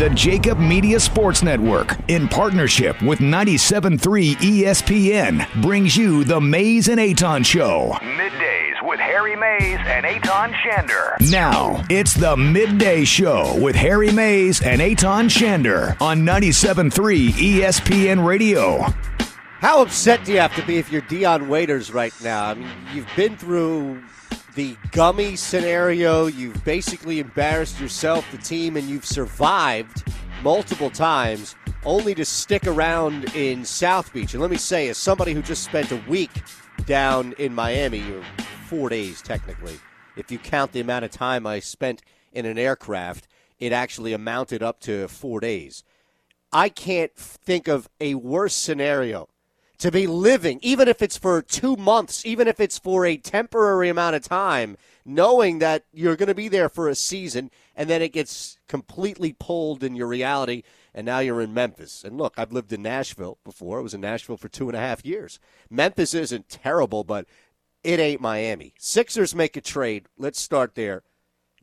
The Jacob Media Sports Network, in partnership with 97.3 ESPN, brings you the Mayes and Eytan Show. Middays with Harry Mayes and Eytan Shander. Now, it's the Midday Show with Harry Mayes and Eytan Shander on 97.3 ESPN Radio. How upset do you have to be if you're Dion Waiters right now? I mean, you've been through the gummy scenario. You've basically embarrassed yourself, the team, and you've survived multiple times only to stick around in South Beach. And let me say, as somebody who just spent a week down in Miami, or four days technically, if you count the amount of time I spent in an aircraft, it actually amounted up to four days. I can't think of a worse scenario to be living, even if it's for two months, even if it's for a temporary amount of time, knowing that you're going to be there for a season and then it gets completely pulled in your reality and now you're in Memphis. And look, I've lived in Nashville before. I was in Nashville for two and a half years. Memphis isn't terrible, but it ain't Miami. Sixers make a trade. Let's start there.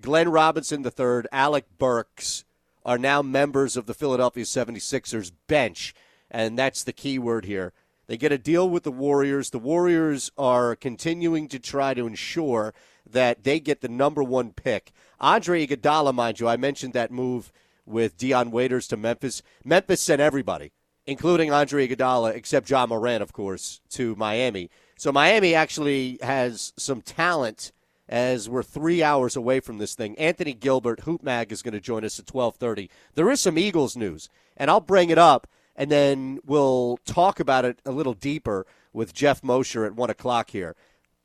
Glenn Robinson III, Alec Burks are now members of the Philadelphia 76ers bench, and that's the key word here. They get a deal with the Warriors. The Warriors are continuing to try to ensure that they get the number one pick. Andre Iguodala, mind you, I mentioned that move with Dion Waiters to Memphis. Memphis sent everybody, including Andre Iguodala, except Ja Morant, of course, to Miami. So Miami actually has some talent as we're three hours away from this thing. Anthony Gilbert, Hoop Mag, is going to join us at 1230. There is some Eagles news, and I'll bring it up and then we'll talk about it a little deeper with Jeff Mosher at one o'clock here.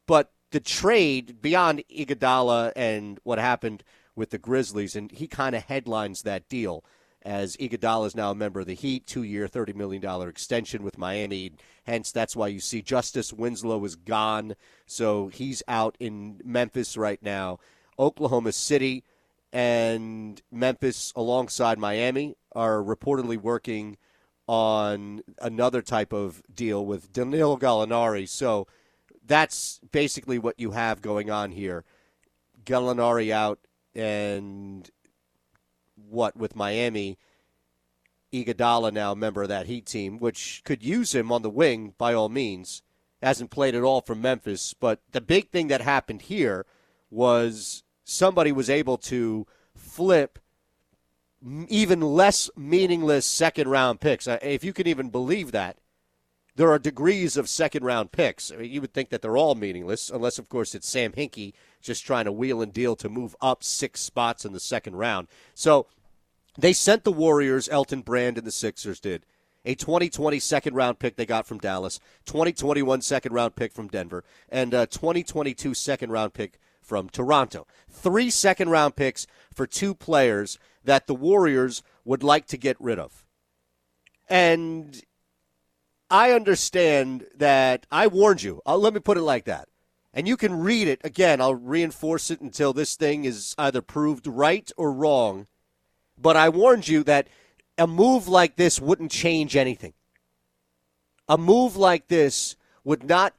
But the trade beyond Iguodala and what happened with the Grizzlies, and he kind of headlines that deal as Iguodala is now a member of the Heat, two-year, thirty million dollar extension with Miami. Hence, that's why you see Justice Winslow is gone, so he's out in Memphis right now. Oklahoma City and Memphis, alongside Miami, are reportedly working on another type of deal with Danilo Gallinari. So that's basically what you have going on here. Gallinari out and what with Miami. Iguodala now member of that Heat team, which could use him on the wing by all means. Hasn't played at all for Memphis, but the big thing that happened here was somebody was able to flip even less meaningless second round picks. Uh, if you can even believe that, there are degrees of second round picks. I mean, you would think that they're all meaningless, unless, of course, it's Sam Hinkie just trying to wheel and deal to move up six spots in the second round. So they sent the Warriors, Elton Brand and the Sixers did. A 2020 second round pick they got from Dallas, 2021 second round pick from Denver, and a 2022 second round pick from Toronto. Three second round picks for two players that the Warriors would like to get rid of. And I understand that I warned you. Uh, let me put it like that. And you can read it. Again, I'll reinforce it until this thing is either proved right or wrong. But I warned you that a move like this wouldn't change anything. A move like this would not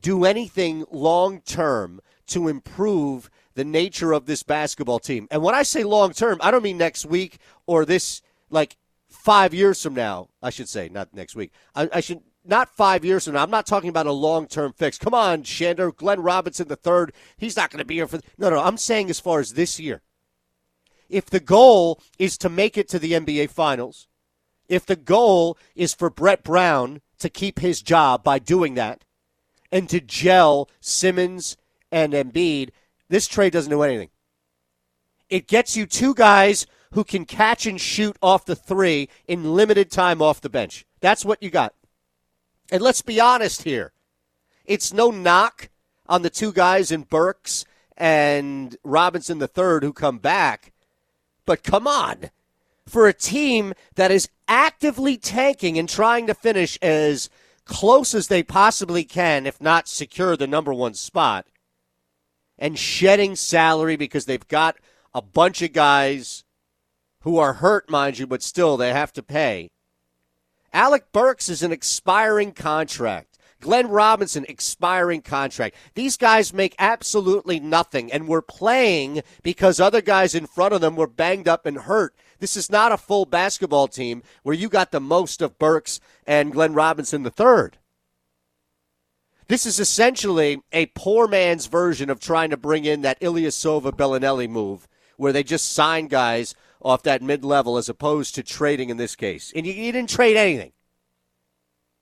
do anything long term to improve the nature of this basketball team. And when I say long term, I don't mean next week or this, like five years from now, I should say, not next week. I, I should not five years from now. I'm not talking about a long term fix. Come on, Shander, Glenn Robinson the third. He's not going to be here for. No, no. I'm saying as far as this year. If the goal is to make it to the NBA Finals, if the goal is for Brett Brown to keep his job by doing that, and to gel Simmons and Embiid, this trade doesn't do anything. It gets you two guys who can catch and shoot off the three in limited time off the bench. That's what you got. And let's be honest here. It's no knock on the two guys in Burks and Robinson the third who come back. But come on. For a team that is actively tanking and trying to finish as close as they possibly can, if not secure the number one spot, and shedding salary because they've got a bunch of guys who are hurt, mind you, but still they have to pay. Alec Burks is an expiring contract. Glenn Robinson, expiring contract. These guys make absolutely nothing, and we're playing because other guys in front of them were banged up and hurt. This is not a full basketball team where you got the most of Burks and Glenn Robinson the third. This is essentially a poor man's version of trying to bring in that Ilyasova Belinelli move, where they just sign guys off that mid level as opposed to trading in this case. And you, you didn't trade anything.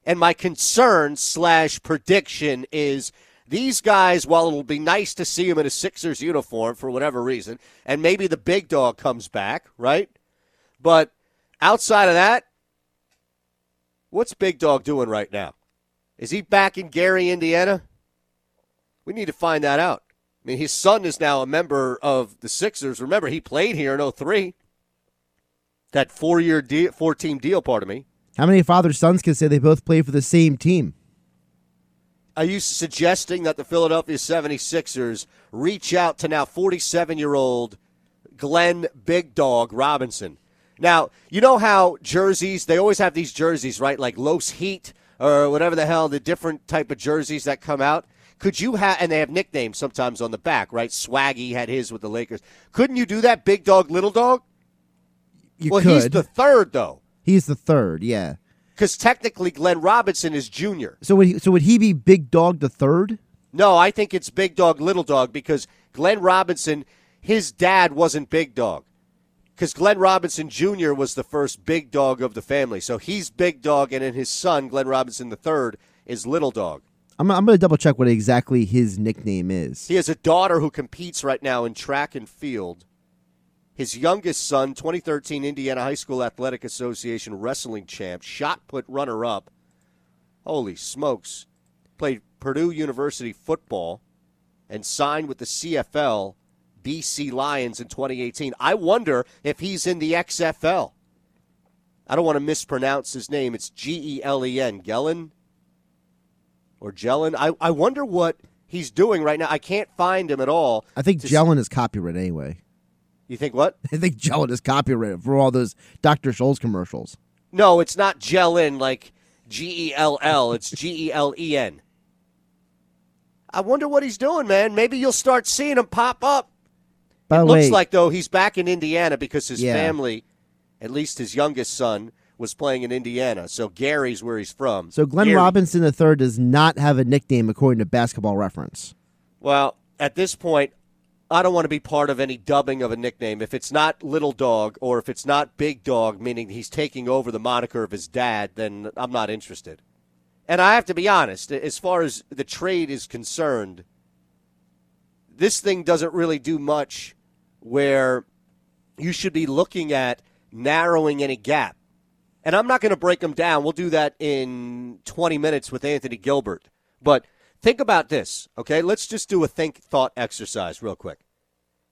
And my concern slash prediction is these guys, while it'll be nice to see them in a Sixers uniform for whatever reason, and maybe the big dog comes back, right? But outside of that, what's Big Dog doing right now? Is he back in Gary, Indiana? We need to find that out. I mean, his son is now a member of the Sixers. Remember, he played here in 03. That four year deal, four team deal, pardon me. How many father sons can say they both play for the same team? Are you suggesting that the Philadelphia 76ers reach out to now 47 year old Glenn Big Dog Robinson? Now, you know how jerseys, they always have these jerseys, right? Like Los Heat or whatever the hell, the different type of jerseys that come out. Could you have, and they have nicknames sometimes on the back, right? Swaggy had his with the Lakers. Couldn't you do that, Big Dog, Little Dog? You well, could. he's the third, though. He's the third, yeah. Because technically, Glenn Robinson is junior. So would he, so would he be Big Dog the third? No, I think it's Big Dog, Little Dog because Glenn Robinson, his dad wasn't Big Dog. Because Glenn Robinson Jr. was the first big dog of the family. So he's Big Dog, and then his son, Glenn Robinson III, is Little Dog. I'm, I'm going to double check what exactly his nickname is. He has a daughter who competes right now in track and field. His youngest son, 2013 Indiana High School Athletic Association wrestling champ, shot put runner up. Holy smokes. Played Purdue University football and signed with the CFL BC Lions in 2018. I wonder if he's in the XFL. I don't want to mispronounce his name. It's G E L E N. Gellen? Or Jellen? I, I wonder what he's doing right now. I can't find him at all. I think to- Jellen is copyright anyway. You think what? I think Jellen is copyrighted for all those Dr. Scholl's commercials. No, it's not Gellin like G E L L. It's G E L E N. I wonder what he's doing, man. Maybe you'll start seeing him pop up. By it looks way, like though he's back in Indiana because his Yeah. family, at least his youngest son, was playing in Indiana. So Gary's where he's from. so Glenn Gary. Robinson III does not have a nickname according to Basketball Reference. Well, at this point, I don't want to be part of any dubbing of a nickname. If it's not Little Dog or if it's not Big Dog, meaning he's taking over the moniker of his dad, then I'm not interested. And I have to be honest, as far as the trade is concerned, this thing doesn't really do much where you should be looking at narrowing any gap. And I'm not going to break them down. We'll do that in 20 minutes with Anthony Gilbert. But think about this, okay? Let's just do a think thought exercise real quick.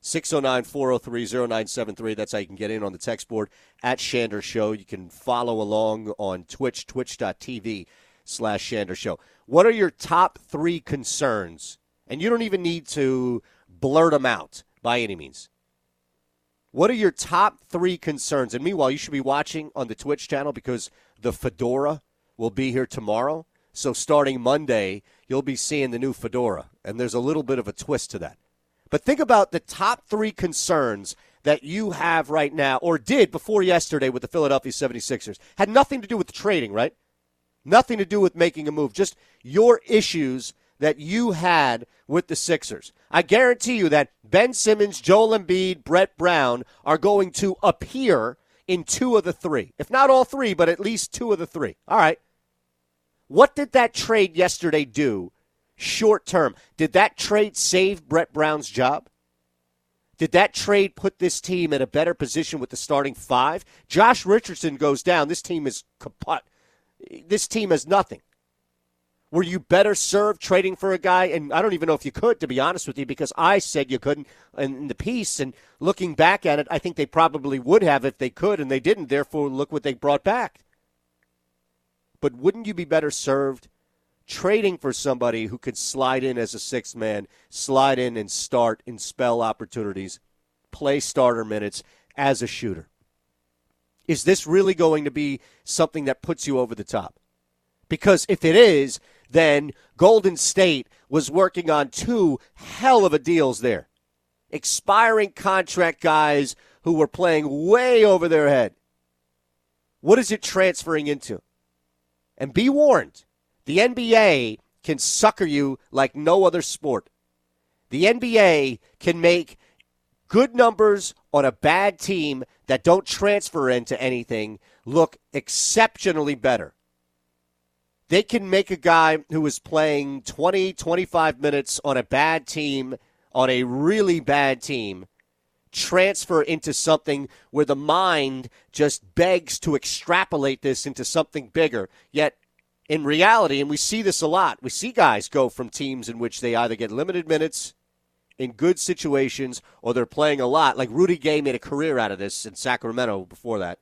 609 403 0973. That's how you can get in on the text board at Shander Show. You can follow along on Twitch, twitch.tv slash Shander Show. What are your top three concerns? And you don't even need to blurt them out by any means. What are your top three concerns? And meanwhile, you should be watching on the Twitch channel because the Fedora will be here tomorrow. So starting Monday, you'll be seeing the new Fedora. And there's a little bit of a twist to that. But think about the top three concerns that you have right now, or did before yesterday with the Philadelphia 76ers. Had nothing to do with trading, right? Nothing to do with making a move. Just your issues that you had with the Sixers. I guarantee you that Ben Simmons, Joel Embiid, Brett Brown are going to appear in two of the three. If not all three, but at least two of the three. All right. What did that trade yesterday do short term? Did that trade save Brett Brown's job? Did that trade put this team in a better position with the starting five? Josh Richardson goes down. This team is kaput. This team has nothing. Were you better served trading for a guy? And I don't even know if you could, to be honest with you, because I said you couldn't in the piece. And looking back at it, I think they probably would have if they could, and they didn't. Therefore, look what they brought back. But wouldn't you be better served trading for somebody who could slide in as a sixth man, slide in and start and spell opportunities, play starter minutes as a shooter? Is this really going to be something that puts you over the top? Because if it is, then Golden State was working on two hell of a deals there. Expiring contract guys who were playing way over their head. What is it transferring into? And be warned the NBA can sucker you like no other sport. The NBA can make good numbers on a bad team that don't transfer into anything look exceptionally better. They can make a guy who is playing 20, 25 minutes on a bad team, on a really bad team, transfer into something where the mind just begs to extrapolate this into something bigger. Yet, in reality, and we see this a lot, we see guys go from teams in which they either get limited minutes in good situations or they're playing a lot. Like Rudy Gay made a career out of this in Sacramento before that.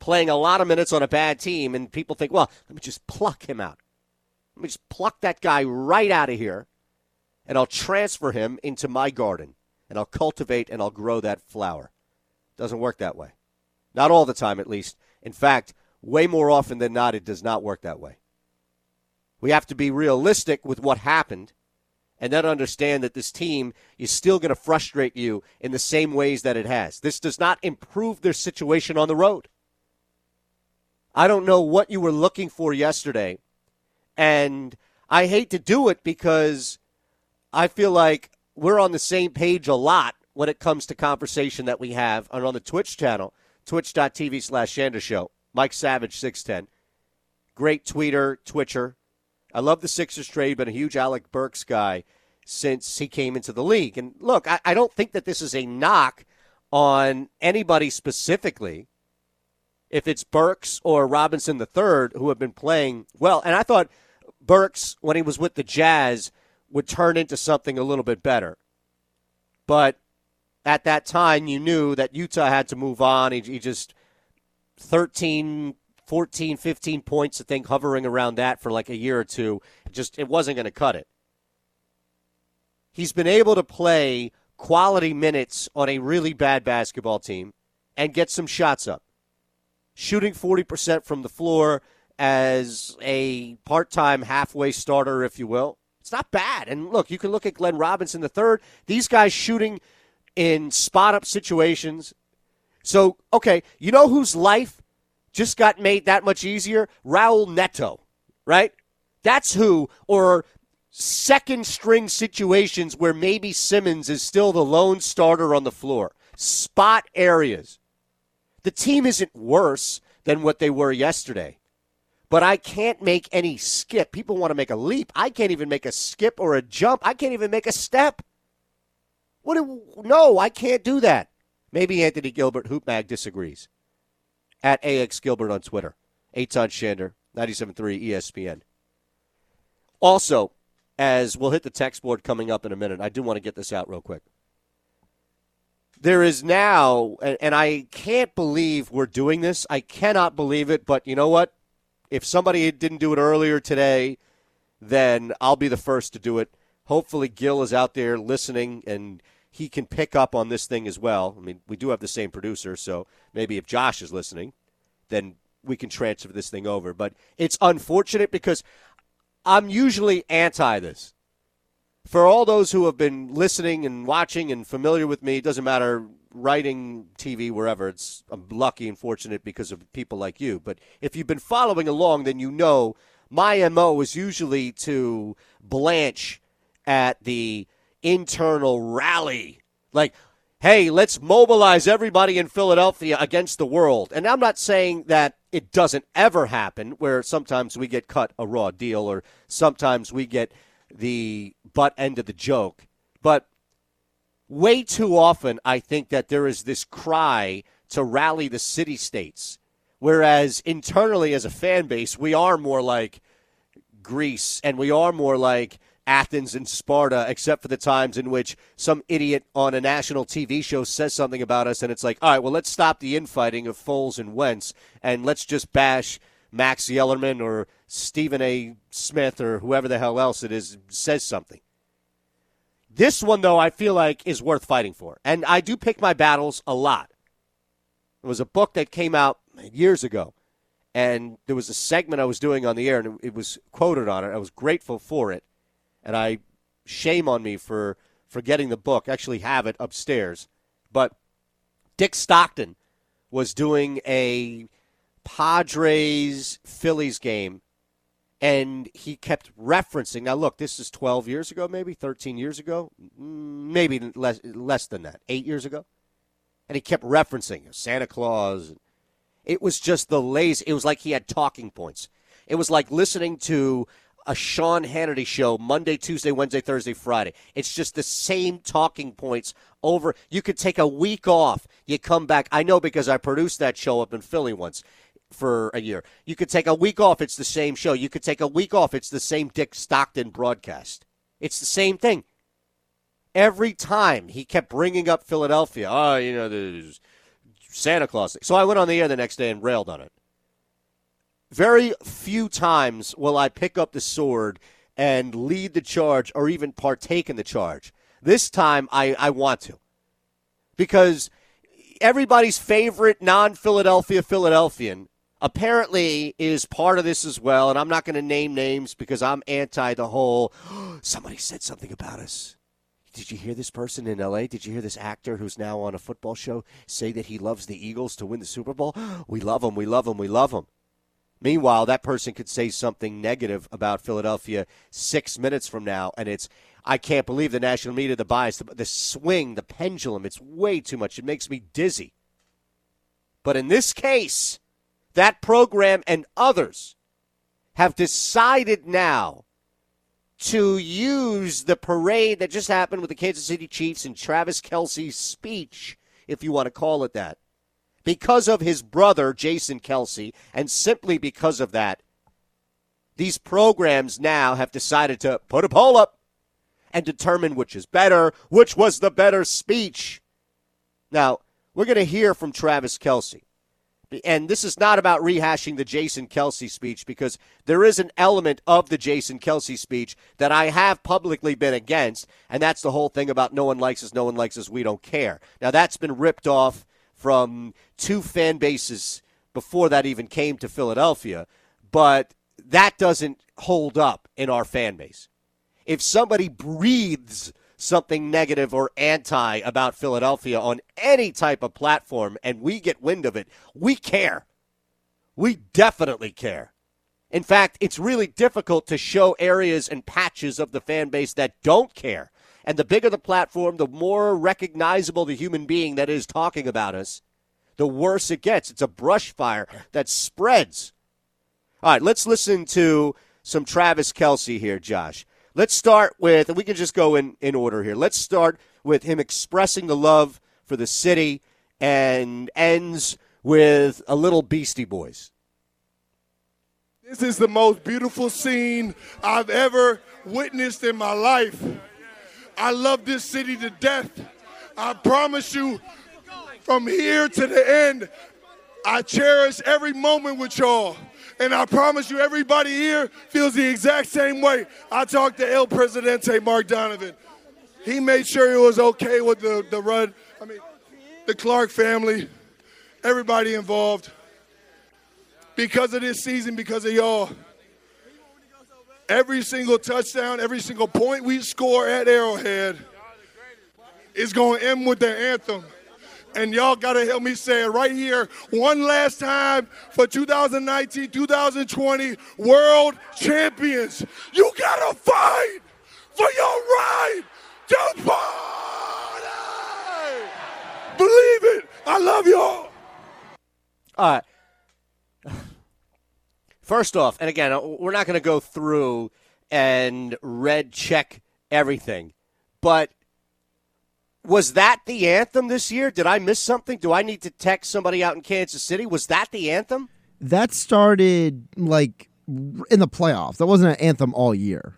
Playing a lot of minutes on a bad team, and people think, well, let me just pluck him out. Let me just pluck that guy right out of here, and I'll transfer him into my garden and I'll cultivate and I'll grow that flower. Doesn't work that way. Not all the time, at least. In fact, way more often than not, it does not work that way. We have to be realistic with what happened and then understand that this team is still going to frustrate you in the same ways that it has. This does not improve their situation on the road. I don't know what you were looking for yesterday, and I hate to do it because I feel like we're on the same page a lot when it comes to conversation that we have and on the Twitch channel, twitch.tv slash Shander Show. Mike Savage, 610. Great tweeter, twitcher. I love the Sixers trade, been a huge Alec Burks guy since he came into the league. And look, I, I don't think that this is a knock on anybody specifically. If it's Burks or Robinson III who have been playing well, and I thought Burks, when he was with the Jazz, would turn into something a little bit better. But at that time, you knew that Utah had to move on. He, he just 13, 14, 15 points, I think, hovering around that for like a year or two. Just it wasn't going to cut it. He's been able to play quality minutes on a really bad basketball team and get some shots up. Shooting 40% from the floor as a part time halfway starter, if you will. It's not bad. And look, you can look at Glenn Robinson the third. These guys shooting in spot up situations. So, okay, you know whose life just got made that much easier? Raul Neto, right? That's who, or second string situations where maybe Simmons is still the lone starter on the floor. Spot areas. The team isn't worse than what they were yesterday but I can't make any skip. People want to make a leap. I can't even make a skip or a jump. I can't even make a step. What? Do, no, I can't do that. Maybe Anthony Gilbert, Hoopmag, disagrees. At AX Gilbert on Twitter. Eytan Shander, 97.3 ESPN. Also, as we'll hit the text board coming up in a minute, I do want to get this out real quick. There is now, and I can't believe we're doing this. I cannot believe it, but you know what? if somebody didn't do it earlier today, then I'll be the first to do it. Hopefully, Gil is out there listening and he can pick up on this thing as well. I mean, we do have the same producer, so maybe if Josh is listening, then we can transfer this thing over. But it's unfortunate because I'm usually anti this. For all those who have been listening and watching and familiar with me, it doesn't matter writing TV wherever. It's I'm lucky and fortunate because of people like you. But if you've been following along, then you know my mo is usually to blanch at the internal rally, like. Hey, let's mobilize everybody in Philadelphia against the world. And I'm not saying that it doesn't ever happen where sometimes we get cut a raw deal or sometimes we get the butt end of the joke. But way too often, I think that there is this cry to rally the city states, whereas internally as a fan base, we are more like Greece and we are more like Athens and Sparta, except for the times in which some idiot on a national TV show says something about us, and it's like, all right, well, let's stop the infighting of Foles and Wentz, and let's just bash Max Kellerman or Stephen A. Smith or whoever the hell else it is says something. This one, though, I feel like is worth fighting for. And I do pick my battles a lot. It was a book that came out years ago, and there was a segment I was doing on the air, and it was quoted on it. I was grateful for it, and I shame on me for forgetting the book. I actually have it upstairs, but Dick Stockton was doing a Padres Phillies game, and he kept referencing. Now, look, this is 12 years ago, maybe 13 years ago, Mm, maybe less less than that, eight years ago, and he kept referencing Santa Claus. It was just the lazy. It was like he had talking points. It was like listening to a Sean Hannity show Monday, Tuesday, Wednesday, Thursday, Friday. It's just the same talking points over. You could take a week off. You come back. I know because I produced that show up in Philly once for a year. You could take a week off. It's the same show. You could take a week off. It's the same Dick Stockton broadcast. It's the same thing. Every time he kept bringing up Philadelphia. Oh, you know, there's Santa Claus. So I went on the air the next day and railed on it. Very few times will I pick up the sword and lead the charge or even partake in the charge. This time I, I want to. Because everybody's favorite non Philadelphia Philadelphian apparently is part of this as well. And I'm not going to name names because I'm anti the whole somebody said something about us. Did you hear this person in LA? Did you hear this actor who's now on a football show say that he loves the Eagles to win the Super Bowl? We love him. We love him. We love him. Meanwhile, that person could say something negative about Philadelphia six minutes from now, and it's, I can't believe the national media, the bias, the, the swing, the pendulum. It's way too much. It makes me dizzy. But in this case, that program and others have decided now to use the parade that just happened with the Kansas City Chiefs and Travis Kelce's speech, if you want to call it that, because of his brother, Jason Kelce, and simply because of that, these programs now have decided to put a poll up and determine which is better, which was the better speech. Now, we're going to hear from Travis Kelce. And this is not about rehashing the Jason Kelce speech because there is an element of the Jason Kelce speech that I have publicly been against, and that's the whole thing about no one likes us, no one likes us, we don't care. Now, that's been ripped off from two fan bases before that even came to Philadelphia, but that doesn't hold up in our fan base. If somebody breathes something negative or anti about Philadelphia on any type of platform and we get wind of it, we care. We definitely care. In fact, it's really difficult to show areas and patches of the fan base that don't care. And the bigger the platform, the more recognizable the human being that is talking about us, the worse it gets. It's a brush fire that spreads. All right, let's listen to some Travis Kelce here, Josh. Let's start with, and we can just go in, in order here. Let's start with him expressing the love for the city and ends with a little Beastie Boys. This is the most beautiful scene I've ever witnessed in my life. I love this city to death. I promise you, from here to the end, I cherish every moment with y'all. And I promise you, everybody here feels the exact same way. I talked to El Presidente, Mark Donovan. He made sure it was okay with the, the run. I mean, the Clark family, everybody involved. Because of this season, because of y'all. Every single touchdown, every single point we score at Arrowhead is going to end with the anthem and y'all got to help me say it right here one last time for 2019 2020 world champions. You got to fight for your right to party. Believe it. I love y'all. All right. First off, and again, uh, we're not going to go through and red check everything, but was that the anthem this year? Did I miss something? Do I need to text somebody out in Kansas City? Was that the anthem? That started like in the playoffs. That wasn't an anthem all year.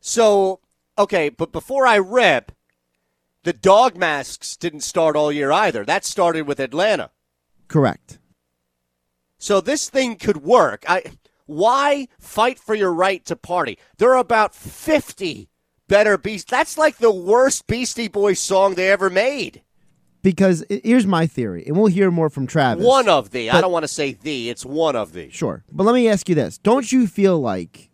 So, okay, but before I rip, the dog masks didn't start all year either. That started with Atlanta. Correct. So this thing could work. I why fight for your right to party? There are about 50 better Beast. That's like the worst Beastie Boys song they ever made. Because here's my theory, and we'll hear more from Travis. One of the. But, I don't want to say the. It's one of the. Sure, but let me ask you this: Don't you feel like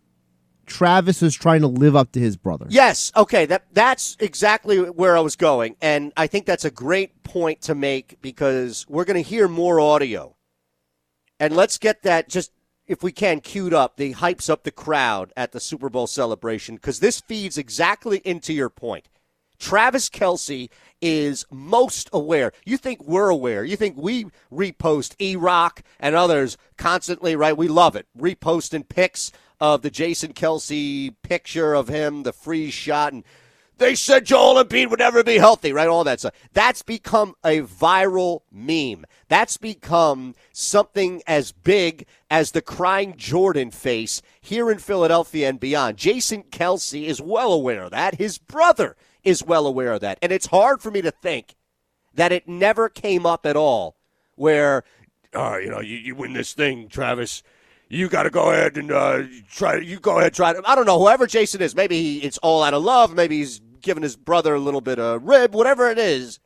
Travis is trying to live up to his brother. Yes, okay, that that's exactly where I was going, and I think that's a great point to make because we're going to hear more audio, and let's get that just if we can queued up. The hypes up the crowd at the Super Bowl celebration because this feeds exactly into your point. Travis Kelce is most aware. You think we're aware. You think we repost E Rock and others constantly, right? We love it. Reposting pics of the Jason Kelce picture of him, the freeze shot, and they said Joel Embiid would never be healthy, right? All that stuff. That's become a viral meme. That's become something as big as the crying Jordan face here in Philadelphia and beyond. Jason Kelce is well aware of that. His brother is well aware of that. And it's hard for me to think that it never came up at all where, uh, you know, you, you win this thing, Travis. You got to go ahead and uh, try. You go ahead, try. I don't know. Whoever Jason is, maybe he, it's all out of love. Maybe he's giving his brother a little bit of rib. Whatever it is,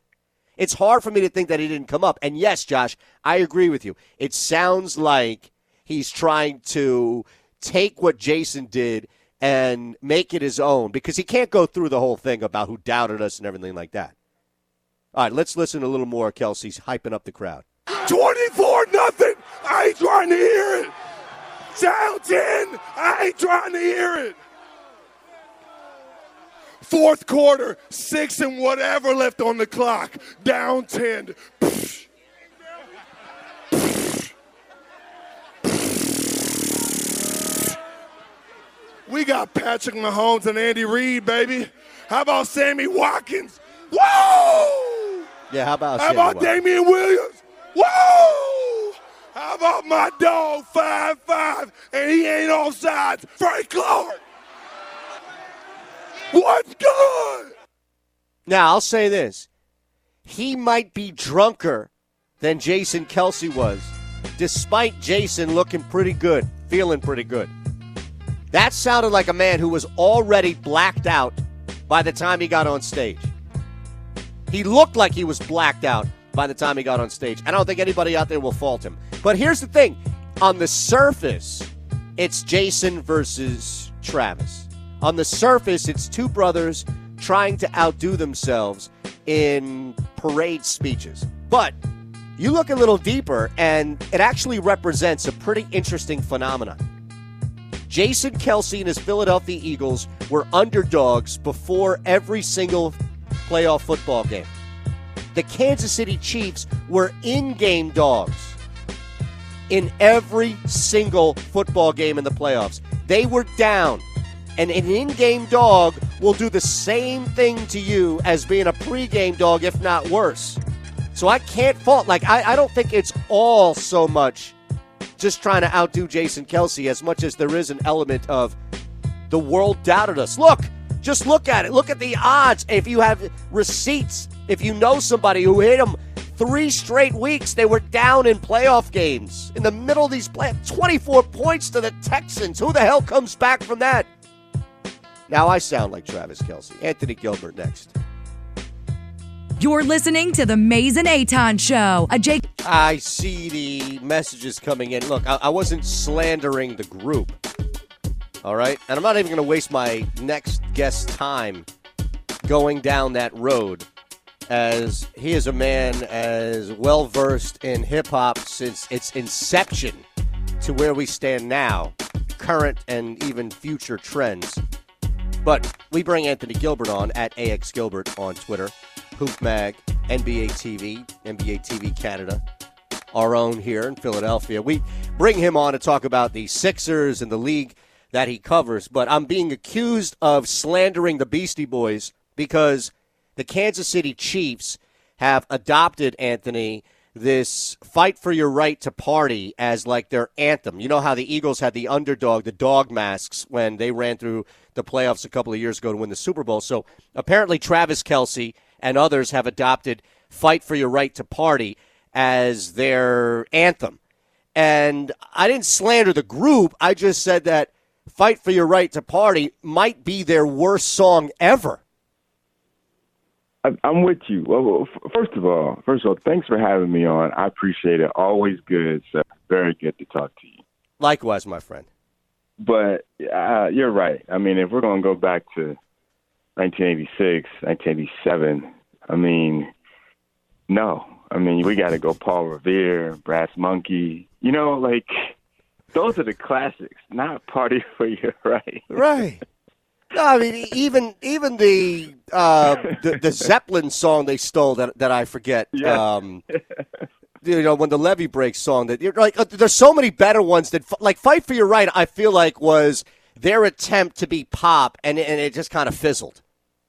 it's hard for me to think that he didn't come up. And yes, Josh, I agree with you. It sounds like he's trying to take what Jason did and make it his own because he can't go through the whole thing about who doubted us and everything like that. All right, let's listen a little more. Kelce's hyping up the crowd. 24 nothing. I ain't trying to hear it. Down 10. I ain't trying to hear it. Fourth quarter, six and whatever left on the clock. Down 10. We got Patrick Mahomes and Andy Reid, baby. How about Sammy Watkins? Whoa! Yeah, how about Sammy? How Sammy about Watkins? Damien Williams? Whoa! How about my dog, five five, and he ain't offsides, Frank Clark? What's good? Now, I'll say this. He might be drunker than Jason Kelce was, despite Jason looking pretty good, feeling pretty good. That sounded like a man who was already blacked out by the time he got on stage. He looked like he was blacked out by the time he got on stage. I don't think anybody out there will fault him. But here's the thing on the surface, it's Jason versus Travis. On the surface, it's two brothers trying to outdo themselves in parade speeches. But you look a little deeper, and it actually represents a pretty interesting phenomenon. Jason Kelce and his Philadelphia Eagles were underdogs before every single playoff football game. The Kansas City Chiefs were in game dogs in every single football game in the playoffs. They were down. And an in game dog will do the same thing to you as being a pregame dog, if not worse. So I can't fault. Like, I, I don't think it's all so much just trying to outdo Jason Kelce as much as there is an element of the world doubted us. Look, just look at it. Look at the odds. If you have receipts, if you know somebody who hit them three straight weeks, they were down in playoff games in the middle of these play 24 points to the Texans. Who the hell comes back from that? Now I sound like Travis Kelce. Anthony Gilbert next. You're listening to the Mayes and Eytan Show. A Jake I see the messages coming in. Look, I, I wasn't slandering the group. All right? And I'm not even going to waste my next guest time going down that road as he is a man as well versed in hip hop since its inception to where we stand now, current and even future trends. But we bring Anthony Gilbert on at AX Gilbert on Twitter, Hoop Mag, NBA TV, NBA TV Canada, our own here in Philadelphia. We bring him on to talk about the Sixers and the league that he covers. But I'm being accused of slandering the Beastie Boys because the Kansas City Chiefs have adopted Anthony this fight for your right to party as like their anthem. You know how the Eagles had the underdog, the dog masks when they ran through the playoffs a couple of years ago to win the Super Bowl. So apparently Travis Kelce and others have adopted fight for your right to party as their anthem. And I didn't slander the group. I just said that fight for your right to party might be their worst song ever. I- I'm with you. Well, first of all, first of all, thanks for having me on. I appreciate it. Always good. So very good to talk to you. Likewise, my friend. but uh, you're right. I mean, if we're going to go back to 1986, 1987, I mean, no. I mean, we got to go Paul Revere, Brass Monkey. You know, like those are the classics, not Party for Your Right. Right. No, I mean even even the uh, the, the Zeppelin song they stole that that I forget. Yeah. Um, you know when the levee breaks song that you're like uh, there's so many better ones that like fight for your right. I feel like was their attempt to be pop and and it just kind of fizzled.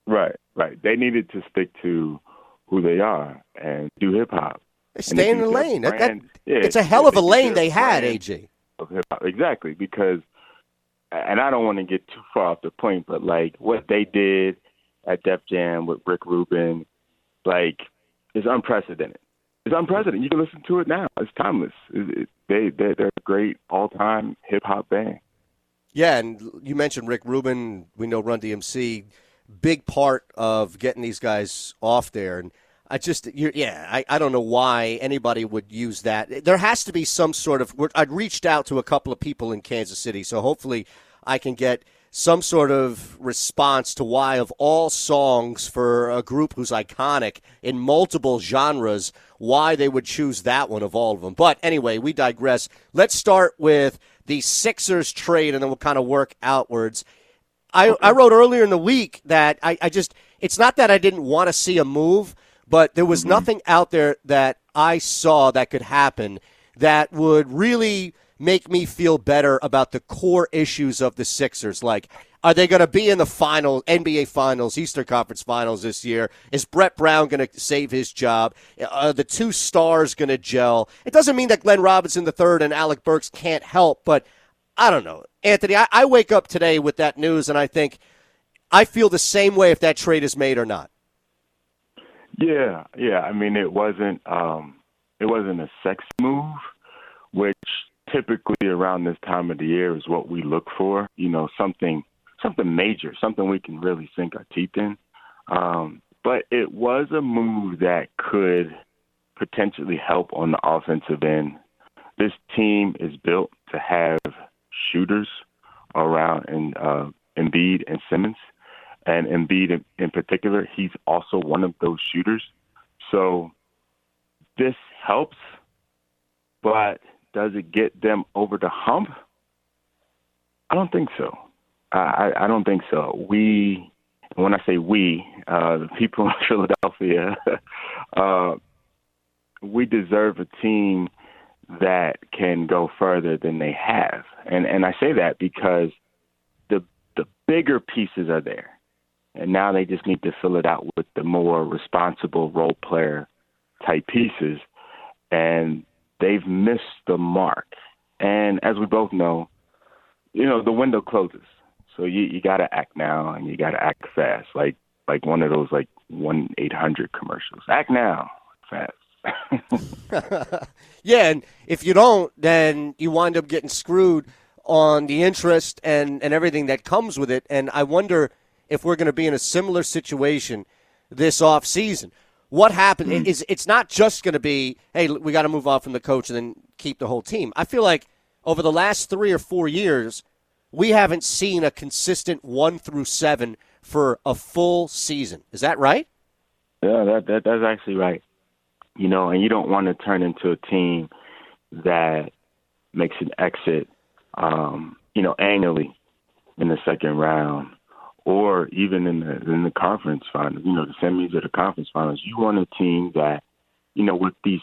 Right, right. They needed to stick to who they are and do hip hop. Stay in the And if you lane. get That, that, yeah, it's a hell of a lane they had, brand AJ. of hip hop. Exactly, because, and I don't want to get too far off the point, but like what they did at Def Jam with Rick Rubin, like, is unprecedented. It's unprecedented. You can listen to it now. It's timeless. It, it, they they they're a great all time hip hop band. Yeah, and you mentioned Rick Rubin. We know Run DMC, big part of getting these guys off there. And I just, you're, yeah, I, I don't know why anybody would use that. There has to be some sort of. I'd reached out to a couple of people in Kansas City, so hopefully I can get some sort of response to why, of all songs for a group who's iconic in multiple genres, why they would choose that one of all of them. But anyway, we digress. Let's start with the Sixers trade, and then we'll kind of work outwards. I, I wrote earlier in the week that I, I just it's not that I didn't want to see a move, but there was nothing out there that I saw that could happen that would really make me feel better about the core issues of the Sixers. Like, are they going to be in the final NBA Finals, Eastern Conference Finals this year? Is Brett Brown going to save his job? Are the two stars going to gel? It doesn't mean that Glenn Robinson III and Alec Burks can't help, but I don't know. Anthony, I, I wake up today with that news and I think I feel the same way if that trade is made or not. Yeah, yeah. I mean, it wasn't um, it wasn't a sex move, which typically around this time of the year is what we look for. You know, something something major, something we can really sink our teeth in. Um, but it was a move that could potentially help on the offensive end. This team is built to have shooters around and uh, Embiid and Simmons and Embiid in, in particular, he's also one of those shooters. So this helps, but does it get them over the hump? I don't think so. I, I, don't think so. We, when I say we, uh, the people in Philadelphia, uh, we deserve a team that can go further than they have, and and I say that because the the bigger pieces are there and now they just need to fill it out with the more responsible role player type pieces. And they've missed the mark. And as we both know you know the window closes. So you you got to act now and you got to act fast. Like like one of those like 1-800 commercials. Act now fast. Yeah, and if you don't, then you wind up getting screwed on the interest and, and everything that comes with it. And I wonder if we're going to be in a similar situation this off season. What happened is it's not just going to be, hey, we got to move on from the coach and then keep the whole team. I feel like over the last three or four years, we haven't seen a consistent one through seven for a full season. Is that right? Yeah, that, that that's actually right. You know, and you don't want to turn into a team that makes an exit, um, you know, annually in the second round, or even in the in the conference finals. You know, the semis or the conference finals. You want a team that, you know, with these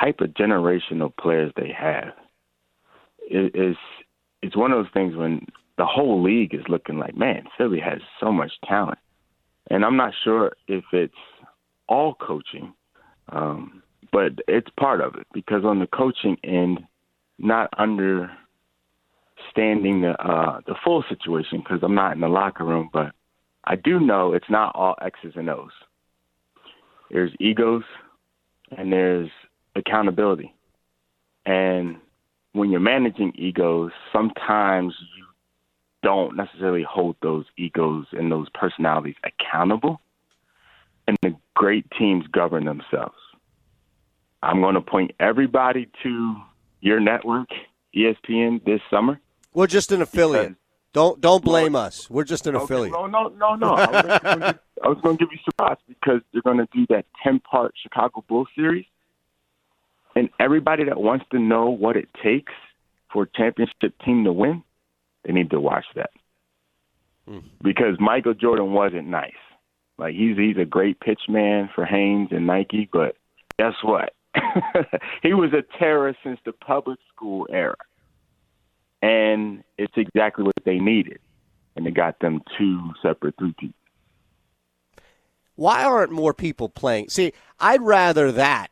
type of generational players they have, it is it's one of those things when the whole league is looking like, man, Philly has so much talent, and I'm not sure if it's all coaching, um, but it's part of it because on the coaching end, not understanding the uh, the full situation because I'm not in the locker room, but I do know it's not all X's and O's. There's egos and there's accountability, and when you're managing egos, sometimes you don't necessarily hold those egos and those personalities accountable. And the great teams govern themselves. I'm going to point everybody to your network, ESPN, this summer. We're just an affiliate. Don't don't blame us. We're just an Okay, affiliate. No, no, no, no. I was gonna give- I was going you surprise because they're going to do that ten-part Chicago Bulls series, and everybody that wants to know what it takes for a championship team to win, they need to watch that. Hmm. Because Michael Jordan wasn't nice. Like he's he's a great pitch man for Hanes and Nike, but guess what? he was a terror since the public school era. And it's exactly what they needed. And it got them two separate three-peats. Why aren't more people playing? See, I'd rather that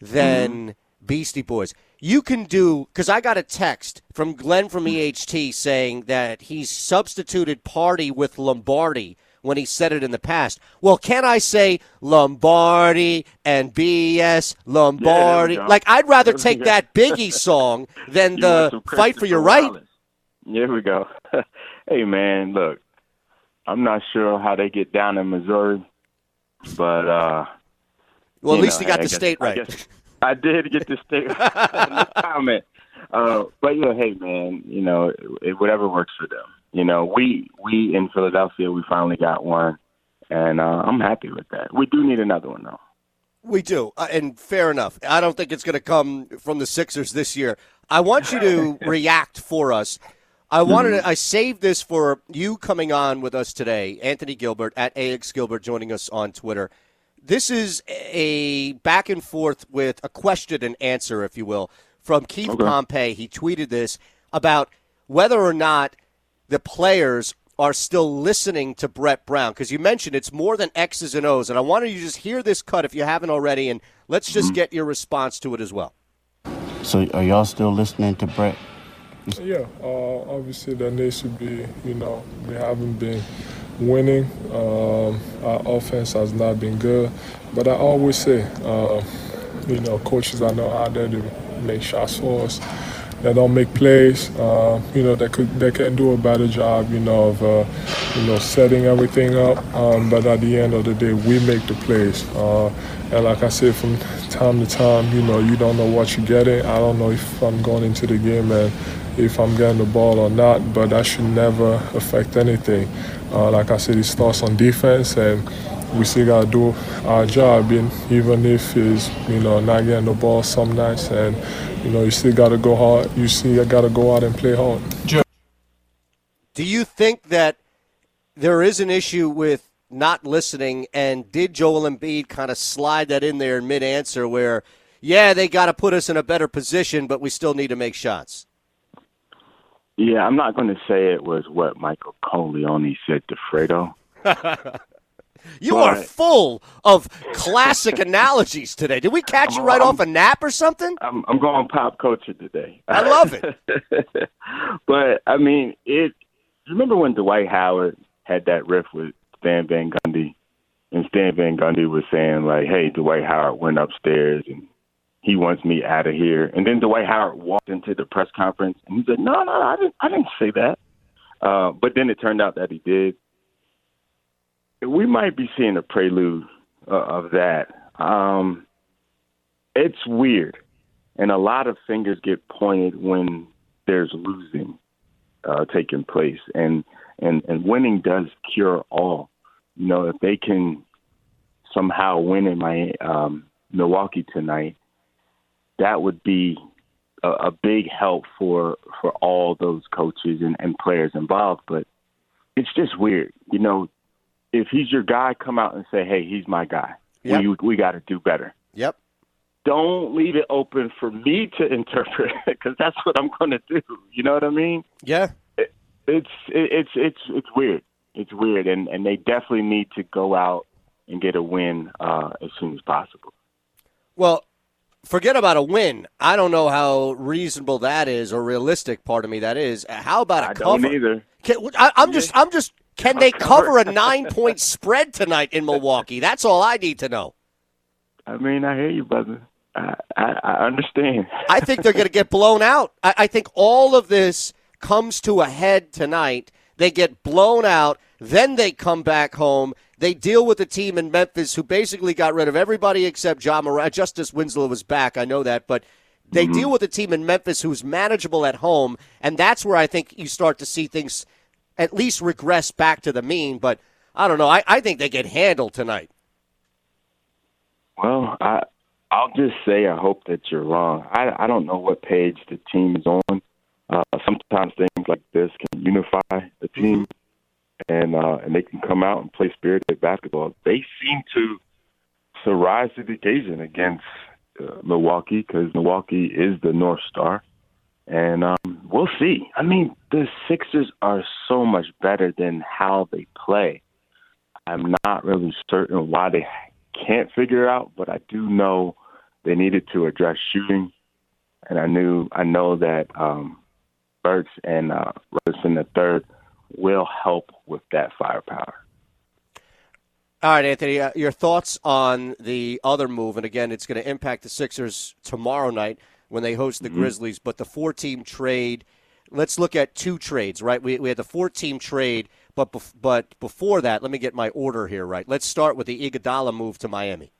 than mm-hmm. Beastie Boys. You can do because I got a text from Glenn from EHT saying that he's substituted "party" with Lombardi when he said it in the past. Well, can I say Lombardi and BS Lombardi? go. like I'd rather take that Biggie song than You the fight for your right. Here we go. hey, man, look, I'm not sure how they get down in Missouri, but uh, Well, at least know, he got I the guess- state I right. guess I did get the state right. no comment. Uh, but yeah, hey man, you know, it, whatever works for them. You know, we we in Philadelphia, we finally got one, and uh, I'm happy with that. We do need another one though. We do, uh, and fair enough. I don't think it's going to come from the Sixers this year. I want you to react for us. I wanted to, I saved this for you coming on with us today, Anthony Gilbert at AX Gilbert joining us on Twitter. This is a back and forth with a question and answer, if you will, from Keith Okay. Pompey. He tweeted this about whether or not the players are still listening to Brett Brown because you mentioned it's more than X's and O's, and I wanted you to just hear this cut if you haven't already, and let's just get your response to it as well. So are y'all still listening to Brett? Yeah, uh, obviously there needs to be, you know, we haven't been winning. Um, our offense has not been good, but I always say, uh, you know, coaches I know out there to make shots for us. They don't make plays. Uh, you know, they could they can do a better job. You know, of uh, you know setting everything up. Um, but at the end of the day, we make the plays. Uh, and like I said, from time to time, you know, you don't know what you're getting. I don't know if I'm going into the game and if I'm getting the ball or not, but that should never affect anything. Uh, like I said, it starts on defense, and we still got to do our job, and even if it's you know not getting the ball some nights, and you know you still got to go hard. You still got to go out and play hard. Do you think that there is an issue with not listening, and did Joel Embiid kind of slide that in there in mid-answer where, yeah, they got to put us in a better position, but we still need to make shots? Yeah, I'm not going to say it was what Michael Corleone said to Fredo. You are full of classic analogies today. Did we catch you right off a nap or something? I'm, I'm going pop culture today. I love it. but I mean, it. Remember when Dwight Howard had that riff with Stan Van Gundy, and Stan Van Gundy was saying like, "Hey, Dwight Howard went upstairs and he wants me out of here." And then Dwight Howard walked into the press conference and he said, "No, no, I didn't. I didn't say that." Uh, but then it turned out that he did. We might be seeing a prelude uh, of that. Um, it's weird and a lot of fingers get pointed when there's losing uh, taking place, and and and winning does cure all. You know, if they can somehow win in my um, Milwaukee tonight, that would be a, a big help for for all those coaches and, and players involved. But it's just weird, you know. If he's your guy, come out and say, "Hey, he's my guy. Yep. We we got to do better." Yep. don't leave it open for me to interpret because that's what I'm going to do. You know what I mean? Yeah. It, it's it, it's it's it's weird. It's weird, and and they definitely need to go out and get a win uh, as soon as possible. Well, forget about a win. I don't know how reasonable that is or realistic. Part of me that is. How about a I cover? don't either. Can, I, I'm just. I'm just. Can they cover a nine-point spread tonight in Milwaukee? That's all I need to know. I mean, I hear you, brother. I I, I understand. I think they're going to get blown out. I, I think all of this comes to a head tonight. They get blown out, then they come back home. They deal with the team in Memphis who basically got rid of everybody except Ja Morant. Justice Winslow was back, I know that, but They Mhm. deal with a team in Memphis who's manageable at home, and that's where I think you start to see things at least regress back to the mean. But I don't know. I, I think they get handled tonight. Well, I I'll just say I hope that you're wrong. I I don't know what page the team is on. Uh, sometimes things like this can unify the team, and uh, and they can come out and play spirited basketball. They seem to to rise to the occasion against uh, Milwaukee because Milwaukee is the North Star, and um, we'll see. I mean, the Sixers are so much better than how they play. I'm not really certain why they can't figure out, but I do know they needed to address shooting, and I knew I know that um, Burks and uh, Robinson the third will help with that firepower. All right, Anthony, uh, your thoughts on the other move? And again, it's going to impact the Sixers tomorrow night when they host the Mhm. Grizzlies. But the four team trade, let's look at two trades, right? We, we had the four team trade, but, bef- but before that, let me get my order here right. Let's start with the Iguodala move to Miami.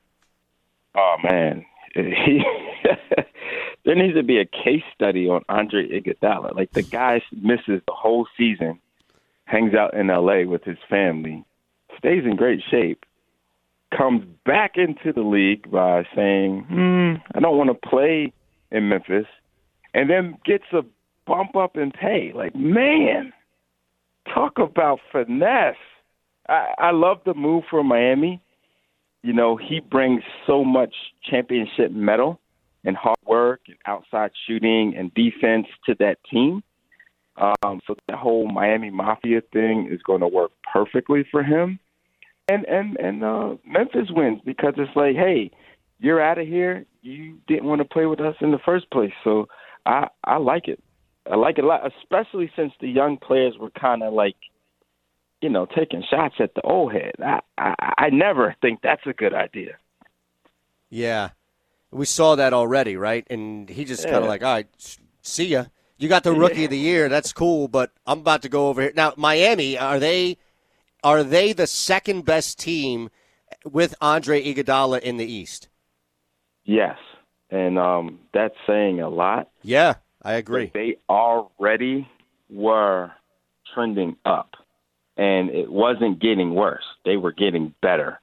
Oh man, he, there needs to be a case study on Andre Iguodala. Like the guy misses the whole season, hangs out in L.A. with his family, stays in great shape, comes back into the league by saying, "Hmm, I don't want to play in Memphis," and then gets a bump up in pay. Like man, talk about finesse. I, I love the move for Miami you know, he brings so much championship metal and hard work and outside shooting and defense to that team. Um, so that whole Miami Mafia thing is going to work perfectly for him. And and and uh, Memphis wins because it's like, hey, you're out of here. You didn't want to play with us in the first place. So I I like it. I like it a lot, especially since the young players were kind of like you know, taking shots at the old head. I, I I never think that's a good idea. Yeah. We saw that already, right? And he just kind of like, all right, see ya. You got the rookie of the year. That's cool, but I'm about to go over here. Now, Miami, are they are they the second best team with Andre Iguodala in the East? Yes, and um, that's saying a lot. Yeah, I agree. They already were trending up, and it wasn't getting worse. They were getting better,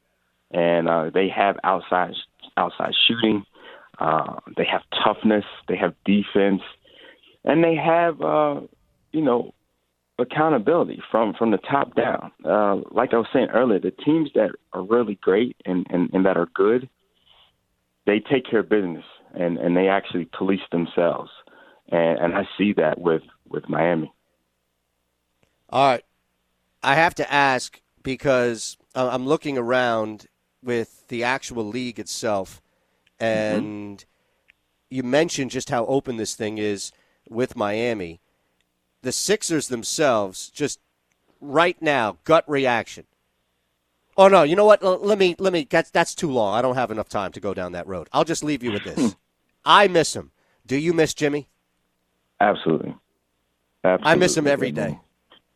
and uh, they have outside outside shooting. Uh, they have toughness. They have defense, and they have uh, you know accountability from from the top down. Uh, like I was saying earlier, the teams that are really great and, and, and that are good, they take care of business and, and they actually police themselves. And, and I see that with, with Miami. All right. I have to ask because I'm looking around with the actual league itself, mm-hmm. and you mentioned just how open this thing is with Miami. The Sixers themselves, just right now, gut reaction. Oh no! You know what? Let me let me. That's that's too long. I don't have enough time to go down that road. I'll just leave you with this. I miss him. Do you miss Jimmy? Absolutely. Absolutely. I miss him every day.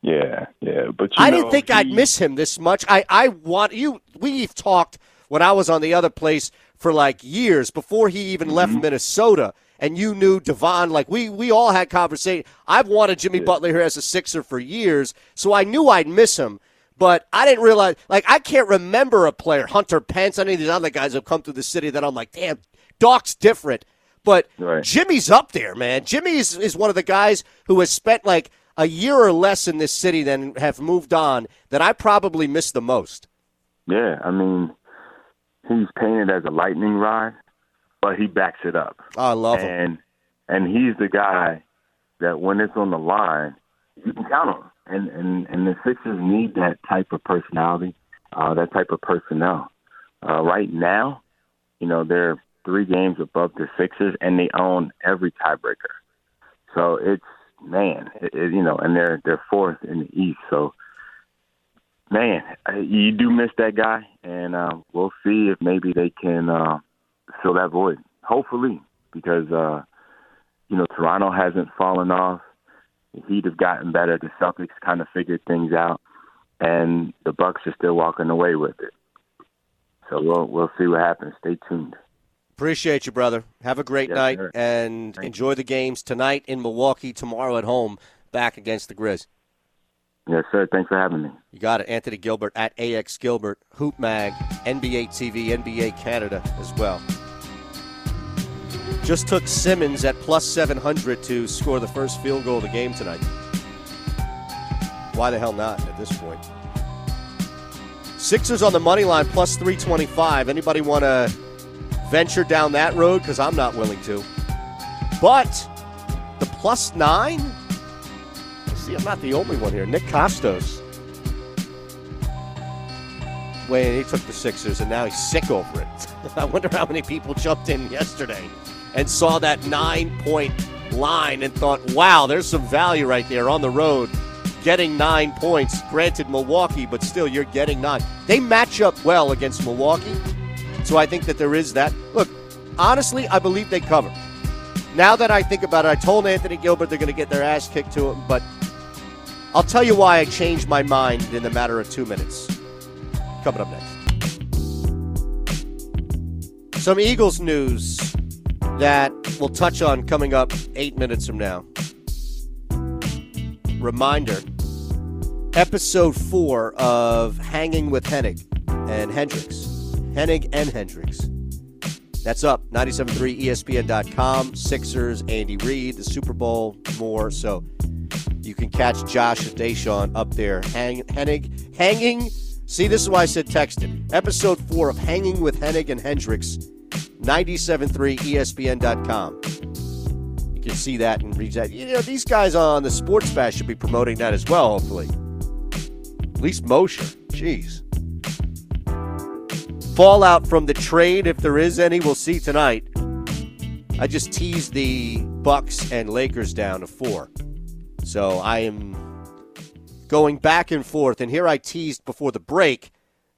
Yeah, yeah. But you I know, didn't think I'd miss him this much. I, I want you. We've talked when I was on the other place for like years before he even left Mm-hmm. Minnesota, and you knew Devon. Like we we all had conversation. I've wanted Jimmy Butler here as a Sixer for years, so I knew I'd miss him. But I didn't realize. Like I can't remember a player, Hunter Pence, any of these other guys have come through the city that I'm like, damn, Doc's different. But Right. Jimmy's up there, man. Jimmy is, is one of the guys who has spent like a year or less in this city than have moved on that I probably miss the most. Yeah, I mean, he's painted as a lightning rod, but he backs it up. I love him. and and he's the guy that when it's on the line, you can count on. And and and the Sixers need that type of personality, uh, that type of personnel. Uh, right now, you know they're three games above the Sixers, and they own every tiebreaker. So it's man, it, it, you know, and they're they're fourth in the East. So man, you do miss that guy, and uh, we'll see if maybe they can uh, fill that void. Hopefully, because uh, you know Toronto hasn't fallen off. Heat have gotten better. The Celtics kind of figured things out, and the Bucks are still walking away with it. So we'll we'll see what happens. Stay tuned. Appreciate you, brother. Have a great Yes, night sir. and enjoy the games tonight in Milwaukee, tomorrow at home, back against the Grizz. Yes, sir. Thanks for having me. You got it. Anthony Gilbert at AX Gilbert, Hoop Mag, NBA TV, NBA Canada as well. Just took Simmons at plus 700 to score the first field goal of the game tonight. Why the hell not at this point? Sixers on the money line plus 325. Anybody want to venture down that road? Because I'm not willing to. But the plus nine? See, I'm not the only one here. Nick Costos. Wait, he took the Sixers, and now he's sick over it. I wonder how many people jumped in yesterday and saw that nine point line and thought, wow, there's some value right there on the road. Getting nine points. Granted, Milwaukee, but still, you're getting nine. They match up well against Milwaukee. So I think that there is that. Look, honestly, I believe they cover. Now that I think about it, I told Anthony Gilbert they're going to get their ass kicked to him, but I'll tell you why I changed my mind in the matter of two minutes. Coming up next. Some Eagles news that we'll touch on coming up eight minutes from now. Reminder episode four of Hanging with Hennig and Hendricks. Hennig and Hendricks. That's up. 97.3 ESPN.com. Sixers, Andy Reid, the Super Bowl, more. So you can catch Josh and Deshaun up there. Hang, Hennig, hanging. See, this is why I said texted. Episode four of Hanging with Hennig and Hendricks. 97.3 ESPN.com. You can see that and read that. You know, these guys on the Sports Bash should be promoting that as well, hopefully. At least Mosher. Jeez. Fallout from the trade, if there is any, we'll see tonight. I just teased the Bucks and Lakers down to four. So I am going back and forth. And here I teased before the break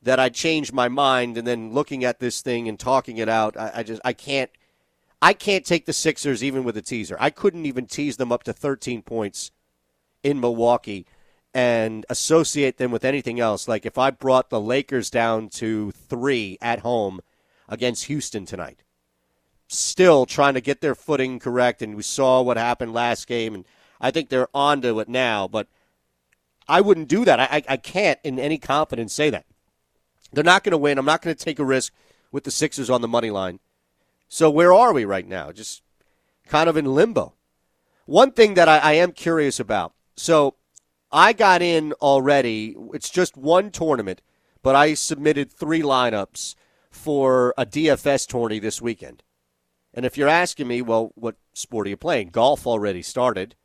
that I changed my mind, and then looking at this thing and talking it out, I, I just I can't I can't take the Sixers even with a teaser. I couldn't even tease them up to 13 points in Milwaukee and associate them with anything else. Like if I brought the Lakers down to three at home against Houston tonight, still trying to get their footing correct, and we saw what happened last game, and I think they're onto it now. But I wouldn't do that. I, I, I can't in any confidence say that. They're not going to win. I'm not going to take a risk with the Sixers on the money line. So where are we right now? Just kind of in limbo. One thing that I, I am curious about. So I got in already. It's just one tournament, but I submitted three lineups for a DFS tourney this weekend. And if you're asking me, well, what sport are you playing? Golf already started.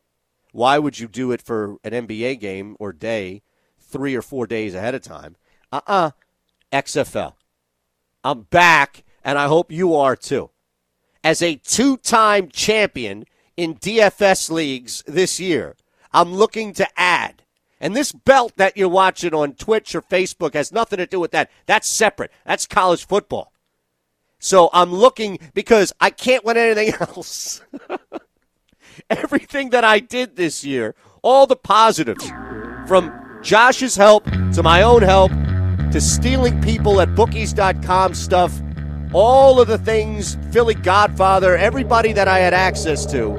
Why would you do it for an NBA game or day three or four days ahead of time? Uh uh XFL. I'm back, and I hope you are too. As a two time champion in DFS leagues this year, I'm looking to add. And this belt that you're watching on Twitch or Facebook has nothing to do with that. That's separate. That's college football. So I'm looking because I can't win anything else. Everything that I did this year, all the positives, from Josh's help to my own help to stealing people at bookies.com stuff, all of the things, Philly Godfather, everybody that I had access to,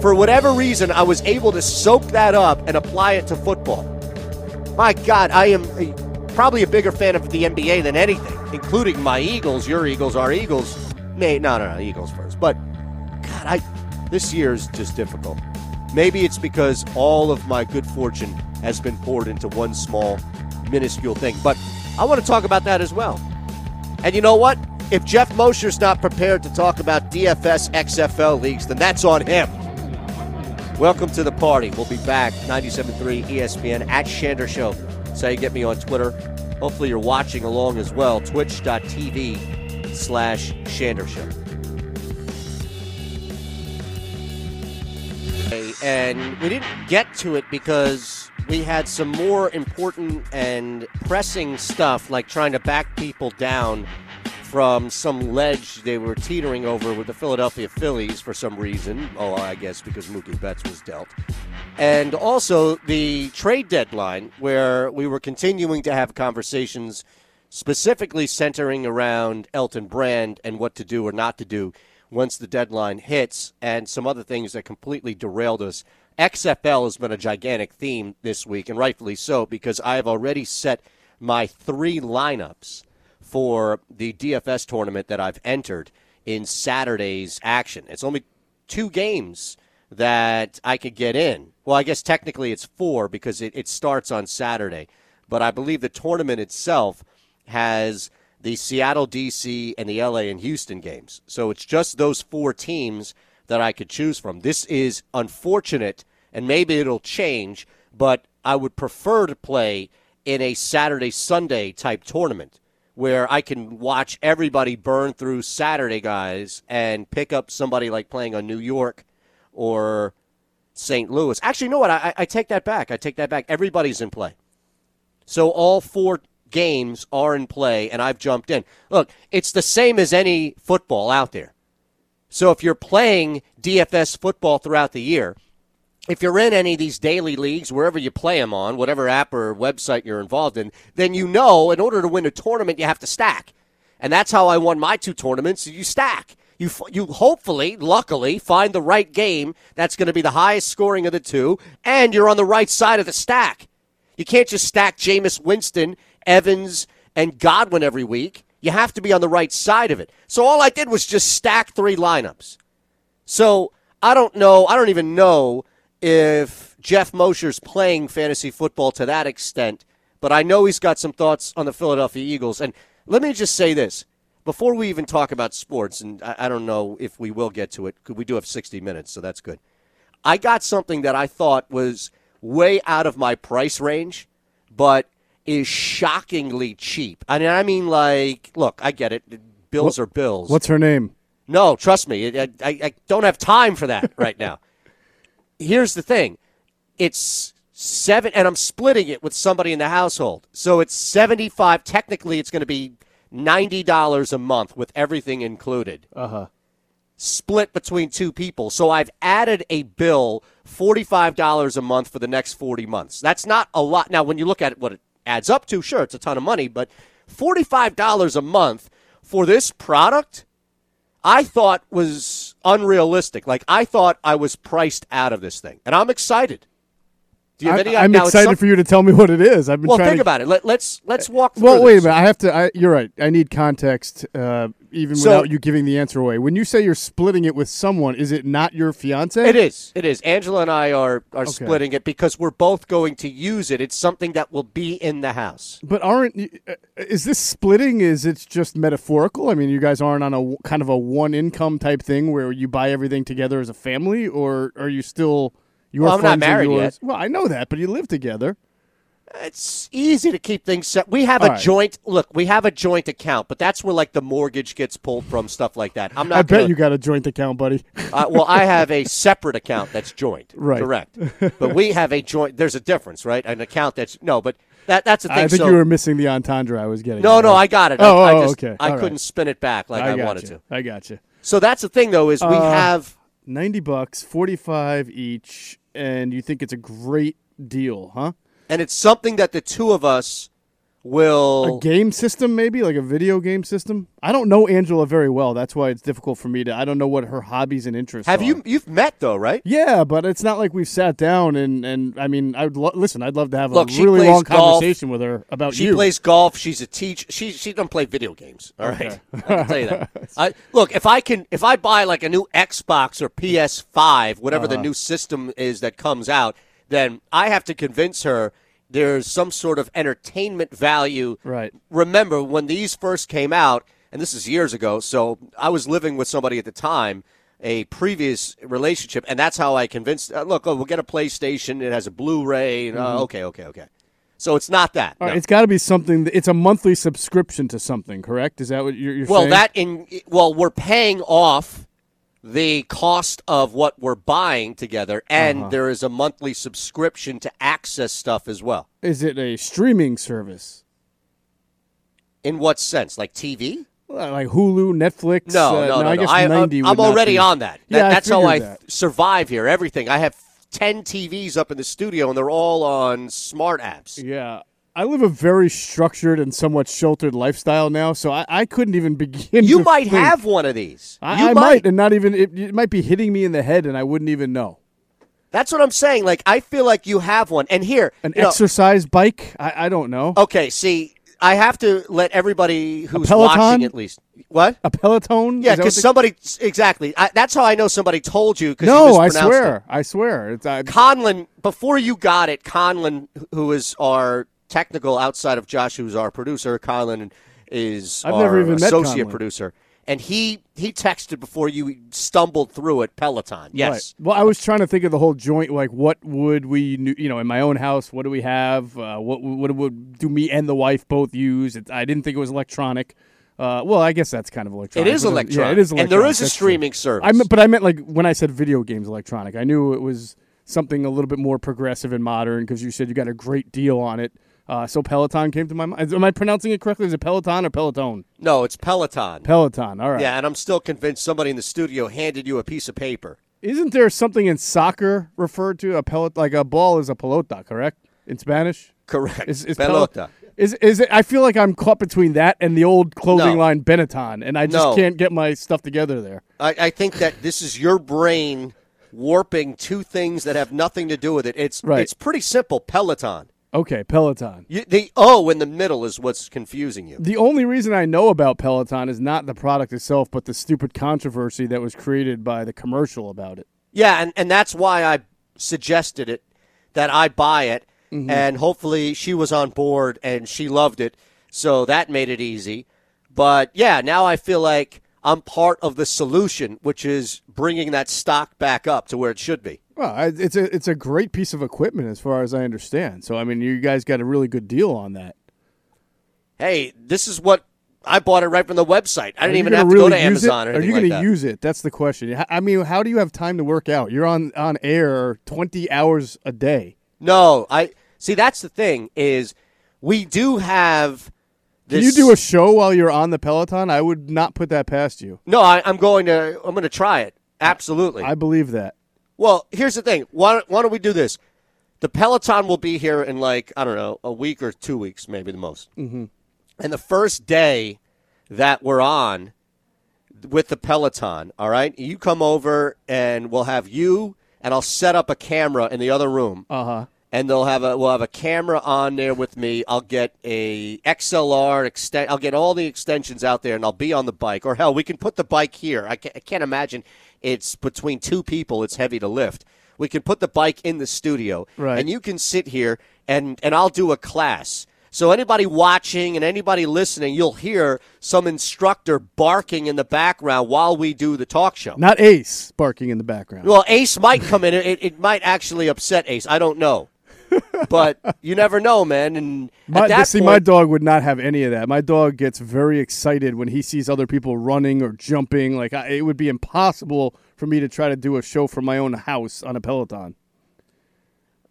for whatever reason, I was able to soak that up and apply it to football. My God, I am a, probably a bigger fan of the NBA than anything, including my Eagles, your Eagles, our Eagles. May, no, no, no, Eagles first. But, God, I this year is just difficult. Maybe it's because all of my good fortune has been poured into one small, minuscule thing. But I want to talk about that as well. And you know what? If Jeff Mosher's not prepared to talk about DFS XFL leagues, then that's on him. Welcome to the party. We'll be back 97.3 ESPN at Shander Show. That's how you get me on Twitter. Hopefully you're watching along as well. Twitch.tv slash Shander Show. And we didn't get to it because we had some more important and pressing stuff like trying to back people down from some ledge they were teetering over with the Philadelphia Phillies for some reason. Oh, I guess because Mookie Betts was dealt. And also the trade deadline, where we were continuing to have conversations specifically centering around Elton Brand and what to do or not to do once the deadline hits, and some other things that completely derailed us. XFL has been a gigantic theme this week, and rightfully so, because I have already set my three lineups for the DFS tournament that I've entered in Saturday's action. It's only two games that I could get in. Well, I guess technically it's four because it, it starts on Saturday. But I believe the tournament itself has the Seattle, D.C., and the L.A. and Houston games. So it's just those four teams that I could choose from. This is unfortunate, and maybe it'll change, but I would prefer to play in a Saturday Sunday type tournament where I can watch everybody burn through Saturday guys and pick up somebody like playing on New York or St. Louis. Actually, you know what? I, I take that back. I take that back. Everybody's in play. So all four games are in play, and I've jumped in. Look, it's the same as any football out there. So if you're playing DFS football throughout the year, if you're in any of these daily leagues, wherever you play them on, whatever app or website you're involved in, then you know in order to win a tournament, you have to stack. And that's how I won my two tournaments. You stack. You, you hopefully, luckily, find the right game that's going to be the highest scoring of the two, and you're on the right side of the stack. You can't just stack Jameis Winston, Evans, and Godwin every week. You have to be on the right side of it. So all I did was just stack three lineups. So I don't know. I don't even know if Jeff Mosher's playing fantasy football to that extent, but I know he's got some thoughts on the Philadelphia Eagles. And let me just say this before we even talk about sports, and I, I don't know if we will get to it, because we do have 60 minutes, so that's good. I got something that I thought was way out of my price range, but is shockingly cheap. I mean, I mean, like, look, I get it. Bills What- are bills. What's her name? No, trust me, I, I, I don't have time for that right now. Here's the thing: it's seven, and I'm splitting it with somebody in the household, so it's seventy-five. Technically, it's going to be ninety dollars a month with everything included. Uh huh. Split between two people. So I've added a bill forty-five dollars a month for the next forty months. That's not a lot. Now, when you look at what it adds up to, sure, it's a ton of money, but forty-five dollars a month for this product. I thought was unrealistic. Like I thought I was priced out of this thing, and I'm excited. Do you have I, any? I'm now, excited some- for you to tell me what it is. I've been Well, trying think to, about it. Let, let's let's walk. Through Well, wait a minute. I have to. I, you're right. I need context, uh, even So- without you giving the answer away. When you say you're splitting it with someone, is it not your fiance? It is. It is. Angela and I are are splitting it because we're both going to use it. It's something that will be in the house. But aren't uh, is this splitting? Is it just metaphorical? I mean, you guys aren't on a kind of a one income type thing where you buy everything together as a family, or are you still your Well, I'm not married yet. Well, I know that, but you live together. It's easy to keep things set. We have All a right. joint. Look, we have a joint account, but that's where like the mortgage gets pulled from, stuff like that. I'm not. I bet gonna- you got a joint account, buddy. Uh, well, I have a separate account that's joint. Right. Correct. But we have a joint. There's a difference, right? An account that's no, but that that's the thing. I think so, you were missing the entendre I was getting. no, at. no, I got it. Oh, I, oh, I just, okay. I couldn't spin it back like I, got wanted you. to. I got you. So that's the thing, though, is we Uh, have. ninety bucks, forty five each, and you think it's a great deal, huh? And it's something that the two of us will. A game system, maybe like a video game system. I don't know Angela very well. That's why it's difficult for me to. I don't know what her hobbies and interests. have are. you? You've met though, right? Yeah, but it's not like we've sat down and and I mean, I'd lo- listen. I'd love to have Look, a really long golf. conversation with her about She you. plays golf. She's a teach. She she doesn't play video games. All right, Okay. I can tell you that. I, look, if I can, if I buy like a new Xbox or PS5, whatever the Uh-huh. new system is that comes out, then I have to convince her there's some sort of entertainment value. Right. Remember when these first came out, and this is years ago. So I was living with somebody at the time. A previous relationship, and that's how I convinced. Uh, look, oh, we'll get a PlayStation. It has a Blu-ray. And, uh, Mhm. okay, okay, okay. So it's not that. Right, no. It's got to be something. It's a monthly subscription to something, correct? Is that what you're, you're well, saying? that in well, we're paying off the cost of what we're buying together, and Uh-huh. there is a monthly subscription to access stuff as well. is it a streaming service In what sense? Like TV? Like Hulu, Netflix? No, uh, no, no. I no. guess I, ninety. am would not already be. on that. That- Yeah, that's how I that. survive here. Everything. I have ten TVs up in the studio, and they're all on smart apps. Yeah. I live a very structured and somewhat sheltered lifestyle now, so I, I couldn't even begin. You might think- have one of these. I, you I might, and not even it, it might be hitting me in the head, and I wouldn't even know. That's what I'm saying. Like I feel like you have one. And here, An you know- exercise bike? I, I don't know. Okay, see, I have to let everybody who's watching at least. What? A Peloton? Yeah, because somebody exactly. I, that's how I know somebody told you. Because No, you I swear. It. I swear. It's I, Conlon, before you got it, Conlon, who is our technical outside of Josh, who's our producer, Conlon is I've our never even met associate Conlon. producer, and he he texted before you stumbled through it. Peloton, yes. Right. Well, I was trying to think of the whole joint. Like, what would we, nu- you know, in my own house? What do we have? Uh, what what would do me and the wife both use? It, I didn't think it was electronic. Uh, well, I guess that's kind of electronic. It is uh, electronic, Yeah, it is and there is a That's true. streaming service. I meant, but I meant like when I said video games electronic, I knew it was something a little bit more progressive and modern because you said you got a great deal on it. Uh, so Peloton came to my mind. Am I pronouncing it correctly? Is it Peloton or Peloton? No, it's Peloton. Peloton. All right. Yeah, and I'm still convinced somebody in the studio handed you a piece of paper. Isn't there something in soccer referred to a pelot like a ball is a pelota, correct? In Spanish? Correct. Is, is pel- Pelota. is is it I feel like I'm caught between that and the old clothing No. line Benetton and I just No. can't get my stuff together there. I, I think that this is your brain warping two things that have nothing to do with it. It's Right. it's pretty simple. Peloton. Okay, Peloton. You, the O in the middle is what's confusing you. The only reason I know about Peloton is not the product itself, but the stupid controversy that was created by the commercial about it. Yeah, and, and that's why I suggested it that I buy it, Mm-hmm. and hopefully she was on board and she loved it, so that made it easy. But yeah, now I feel like I'm part of the solution, which is bringing that stock back up to where it should be. Well, it's a it's a great piece of equipment as far as I understand. So I mean, you guys got a really good deal on that. Hey, this is what I bought it right from the website. I didn't even have to go to use it? Amazon or Are you going that. to use it? That's the question. I mean, how do you have time to work out? You're on on air 20 hours a day. No, I see. That's the thing is, we do have. This, Can you do a show while you're on the Peloton? I would not put that past you. No, I, I'm going to. I'm going to try it. Absolutely. I believe that. Well, here's the thing. Why, don't- why don't we do this? The Peloton will be here in like I don't know a week or two weeks, maybe the most. Mm-hmm. And the first day that we're on with the Peloton, all right, you come over and we'll have you, and I'll set up a camera in the other room, Uh huh. and they'll have a we'll have a camera on there with me. I'll get a XLR extend. I'll get all the extensions out there, and I'll be on the bike. Or hell, we can put the bike here. I can't, I can't imagine it's between two people. It's heavy to lift. We can put the bike in the studio, Right. and you can sit here, and and I'll do a class. So anybody watching and anybody listening, you'll hear some instructor barking in the background while we do the talk show. Not Ace barking in the background. Well, Ace might come in. It, it might actually upset Ace. I don't know, but you never know, man. And My, see, point, my dog would not have any of that. My dog gets very excited when he sees other people running or jumping. Like I, it would be impossible for me to try to do a show from my own house on a Peloton.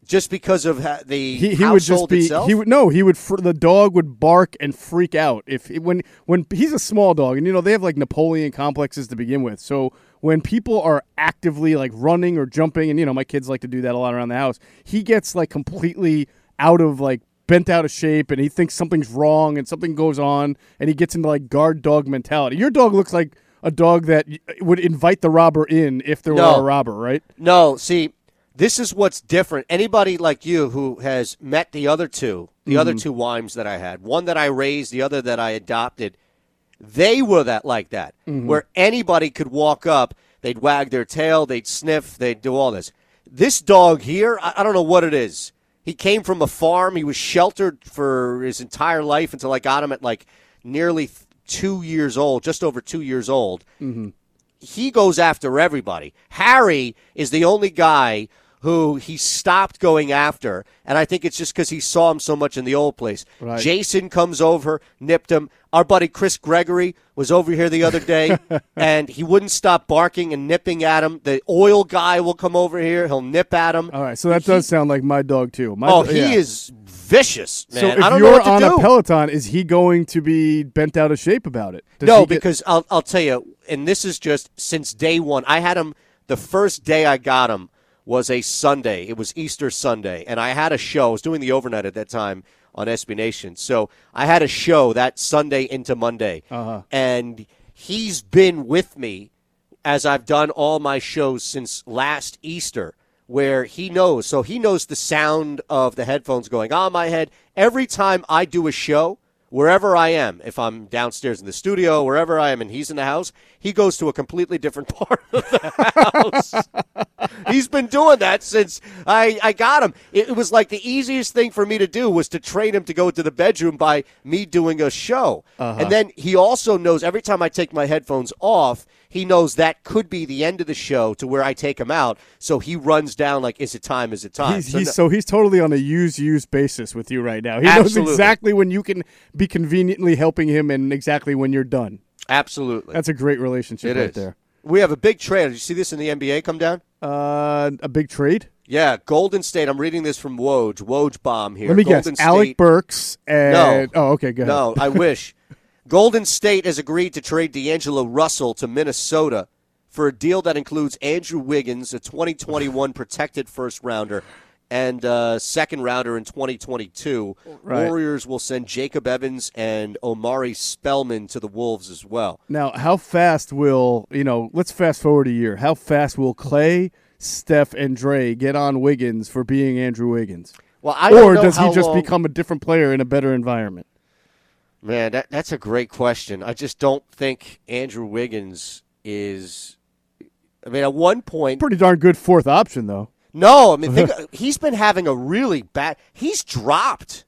just because of ha- the He, he would just be itself. he would no he would fr- the dog would bark and freak out if when when he's a small dog and you know they have like Napoleon complexes to begin with. So when people are actively like running or jumping and you know my kids like to do that a lot around the house, he gets like completely out of like bent out of shape and he thinks something's wrong and something goes on and he gets into like guard dog mentality. Your dog looks like a dog that would invite the robber in if there No. were a robber, right? No, see, this is what's different. Anybody like you who has met the other two, the other Mm-hmm. two wimes that I had, one that I raised, the other that I adopted, they were that like that, Mm-hmm. where anybody could walk up, they'd wag their tail, they'd sniff, they'd do all this. This dog here, I, I don't know what it is. He came from a farm. He was sheltered for his entire life until I got him at like nearly th- two years old, just over two years old he goes after everybody. Harry is the only guy who he stopped going after, and I think it's just because he saw him so much in the old place. Right. Jason comes over, nipped him. Our buddy Chris Gregory was over here the other day, and he wouldn't stop barking and nipping at him. The oil guy will come over here; he'll nip at him. All right, so that does sound like my dog too. My oh, do- he yeah. is vicious, man. So if I don't you're know what to on do. a Peloton, is he going to be bent out of shape about it? Does no, get- because I'll I'll tell you, and this is just since day one. I had him the first day I got him was a Sunday. It was Easter Sunday, and I had a show. I was doing the overnight at that time on SB Nation. So I had a show that Sunday into Monday, Uh-huh. and he's been with me as I've done all my shows since last Easter, where he knows. So he knows the sound of the headphones going on my head every time I do a show. Wherever I am, if I'm downstairs in the studio, wherever I am, and he's in the house, he goes to a completely different part of the house. he's been doing that since I, I got him. It, it was like the easiest thing for me to do was to train him to go to the bedroom by me doing a show. Uh-huh. And then he also knows every time I take my headphones off, he knows that could be the end of the show to where I take him out. So he runs down like, is it time? Is it time? He's, So he's no- so he's totally on a use use basis with you right now. He Absolutely. knows exactly when you can be conveniently helping him and exactly when you're done. Absolutely. That's a great relationship It right is. there. We have a big trade. Did you see this in the NBA come down? Uh, a big trade. Yeah, Golden State. I'm reading this from Woj. Woj bomb here. Let me Golden guess. Alec Burks and No. oh, okay, good. No, I wish. Golden State has agreed to trade D'Angelo Russell to Minnesota for a deal that includes Andrew Wiggins, a 2021 protected first rounder, and uh, second rounder in 2022. Right. Warriors will send Jacob Evans and Omari Spellman to the Wolves as well. Now, how fast will you know? Let's fast forward a year. How fast will Klay, Steph, and Dre get on Wiggins for being Andrew Wiggins? Well, I don't or does he just long- become a different player in a better environment? Man, that, that's a great question. I just don't think Andrew Wiggins is. I mean, at one point, Pretty darn good fourth option, though. No, I mean, think, he's been having a really bad. He's dropped.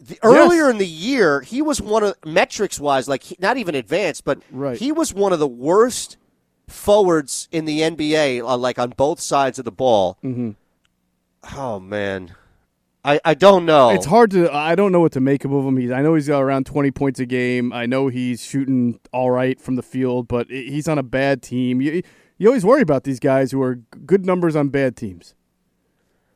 The, earlier in the year, he was one of metrics wise, like he, not even advanced, but Right. he was one of the worst forwards in the NBA, uh, like on both sides of the ball. Mm-hmm. Oh man, I I don't know. It's hard to. I don't know what to make of him. He's. I know he's got around twenty points a game. I know he's shooting all right from the field, but he's on a bad team. You, you always worry about these guys who are good numbers on bad teams.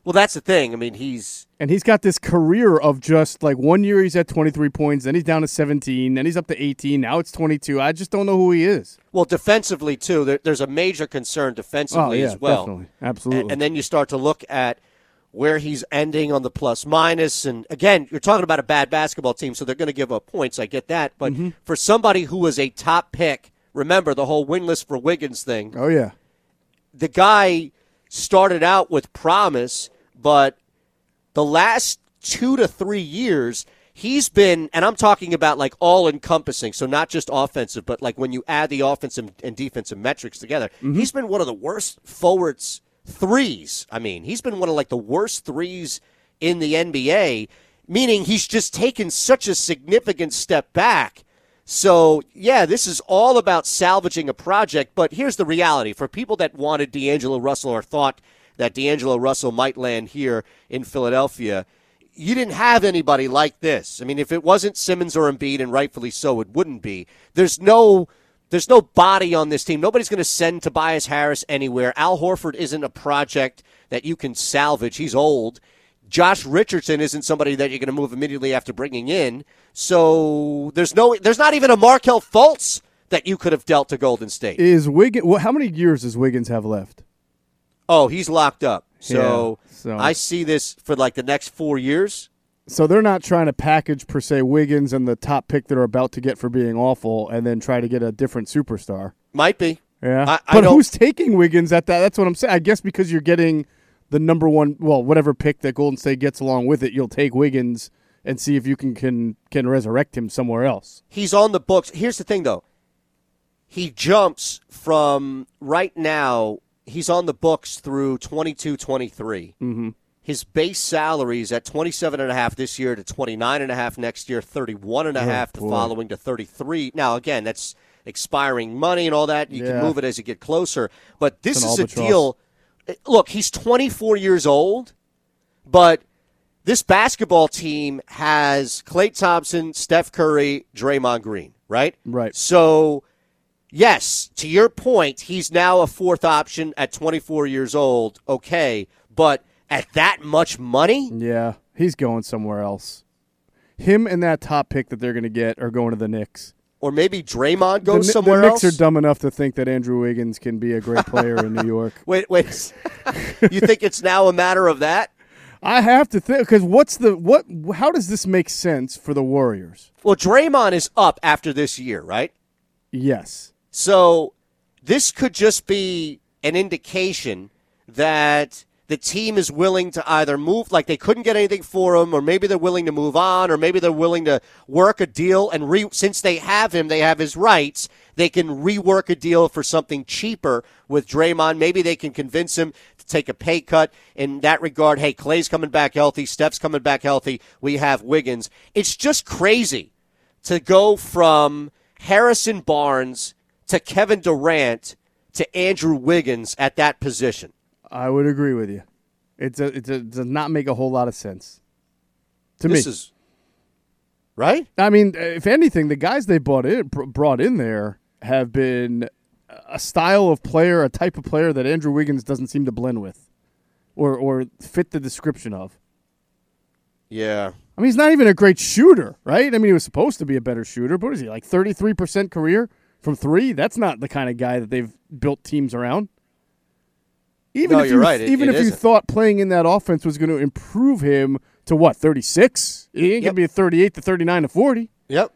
Well, that's the thing. I mean, he's And he's got this career of just like one year he's at 23 points, then he's down to 17, then he's up to 18, now it's 22. I just don't know who he is. well defensively too. There, there's a major concern defensively Oh, yeah, as well. definitely. Absolutely. And, and then you start to look at where he's ending on the plus minus. And again, you're talking about a bad basketball team, so they're going to give up points. I get that. But Mm-hmm. for somebody who was a top pick, remember the whole winless for Wiggins thing. Oh yeah. The guy started out with promise, but the last two to three years, he's been, and I'm talking about like all encompassing, so not just offensive, but like when you add the offensive and defensive metrics together, he's been one of the worst forwards threes. I mean, he's been one of like the worst threes in the NBA, meaning he's just taken such a significant step back. So, yeah, this is all about salvaging a project, but here's the reality. For people that wanted D'Angelo Russell or thought that D'Angelo Russell might land here in Philadelphia, you didn't have anybody like this. I mean, if it wasn't Simmons or Embiid, and rightfully so, it wouldn't be. There's no there's no body on this team. Nobody's going to send Tobias Harris anywhere. Al Horford isn't a project that you can salvage. He's old. Josh Richardson isn't somebody that you're going to move immediately after bringing in. So there's no there's not even a Markelle Fultz that you could have dealt to Golden State. Is Wiggins? Well, how many years does Wiggins have left? Oh, he's locked up. So, Yeah, so- I see this for like the next four years. So they're not trying to package per se Wiggins and the top pick they're about to get for being awful, and then try to get a different superstar. Might be. Yeah, I- I but don't- who's taking Wiggins at that? That's what I'm saying. I guess because you're getting the number one, well, whatever pick that Golden State gets along with it, you'll take Wiggins and see if you can can can resurrect him somewhere else. He's on the books. Here's the thing, though. He jumps from right now. He's on the books through 22, 23. Mm-hmm. His base salary is at 27 and a half this year to 29 and a half next year, 31 and a Oh, half the boy. following to 33. Now, again, that's expiring money and all that. You Yeah. can move it as you get closer. But this is a deal. Look, he's 24 years old, but this basketball team has Klay Thompson, Steph Curry, Draymond Green, right? Right. So, yes, to your point, he's now a fourth option at 24 years old. Okay, but at that much money, Yeah, he's going somewhere else. Him and that top pick that they're going to get are going to the Knicks. or maybe Draymond The, goes Kni- somewhere the Knicks else. are dumb enough to think that Andrew Wiggins can be a great player in New York. Wait, wait. you think it's now a matter of that? I have to think because what's the what? How does this make sense for the Warriors? Well, Draymond is up after this year, right? Yes. So this could just be an indication that the team is willing to either move, like they couldn't get anything for him, or maybe they're willing to move on, or maybe they're willing to work a deal and re- since they have him, they have his rights. They can rework a deal for something cheaper with Draymond. Maybe they can convince him to take a pay cut in that regard. Hey, Klay's coming back healthy, Steph's coming back healthy. We have Wiggins. It's just crazy to go from Harrison Barnes to Kevin Durant to Andrew Wiggins at that position. I would agree with you. It's a, it's a, it does not make a whole lot of sense to this me. is right. I mean, if anything, the guys they brought in brought in there have been a style of player, a type of player that Andrew Wiggins doesn't seem to blend with, or or fit the description of. Yeah. I mean, he's not even a great shooter, right? I mean, he was supposed to be a better shooter, but what is he like thirty three percent career from three? That's not the kind of guy that they've built teams around. Even No, if you're you, right. It- even it if you isn't. thought playing in that offense was going to improve him to what thirty six, he ain't Yep. going to be a thirty eight to thirty nine to forty. Yep.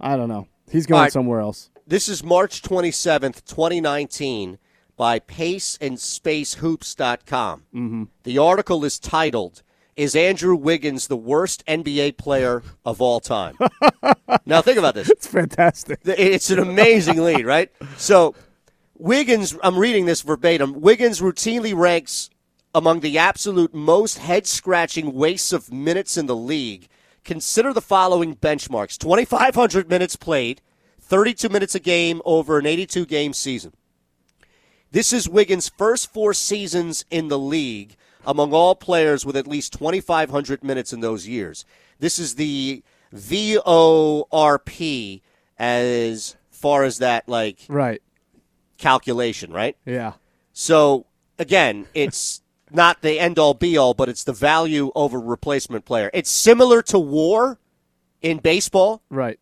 I don't know. He's going right. somewhere else. This is March 27th, 2019, by paceandspacehoops.com. Mm-hmm. The article is titled, Is Andrew Wiggins the worst NBA player of all time? now, think about this. It's fantastic. It's an amazing lead, right? So, Wiggins, I'm reading this verbatim. Wiggins routinely ranks among the absolute most head scratching wastes of minutes in the league. Consider the following benchmarks 2,500 minutes played, 32 minutes a game over an 82 game season. This is Wiggins' first four seasons in the league among all players with at least 2,500 minutes in those years. This is the VORP as far as that like Right. Calculation, right? Yeah. So again, it's not the end all be all, but it's the value over replacement player. It's similar to war in baseball, Right.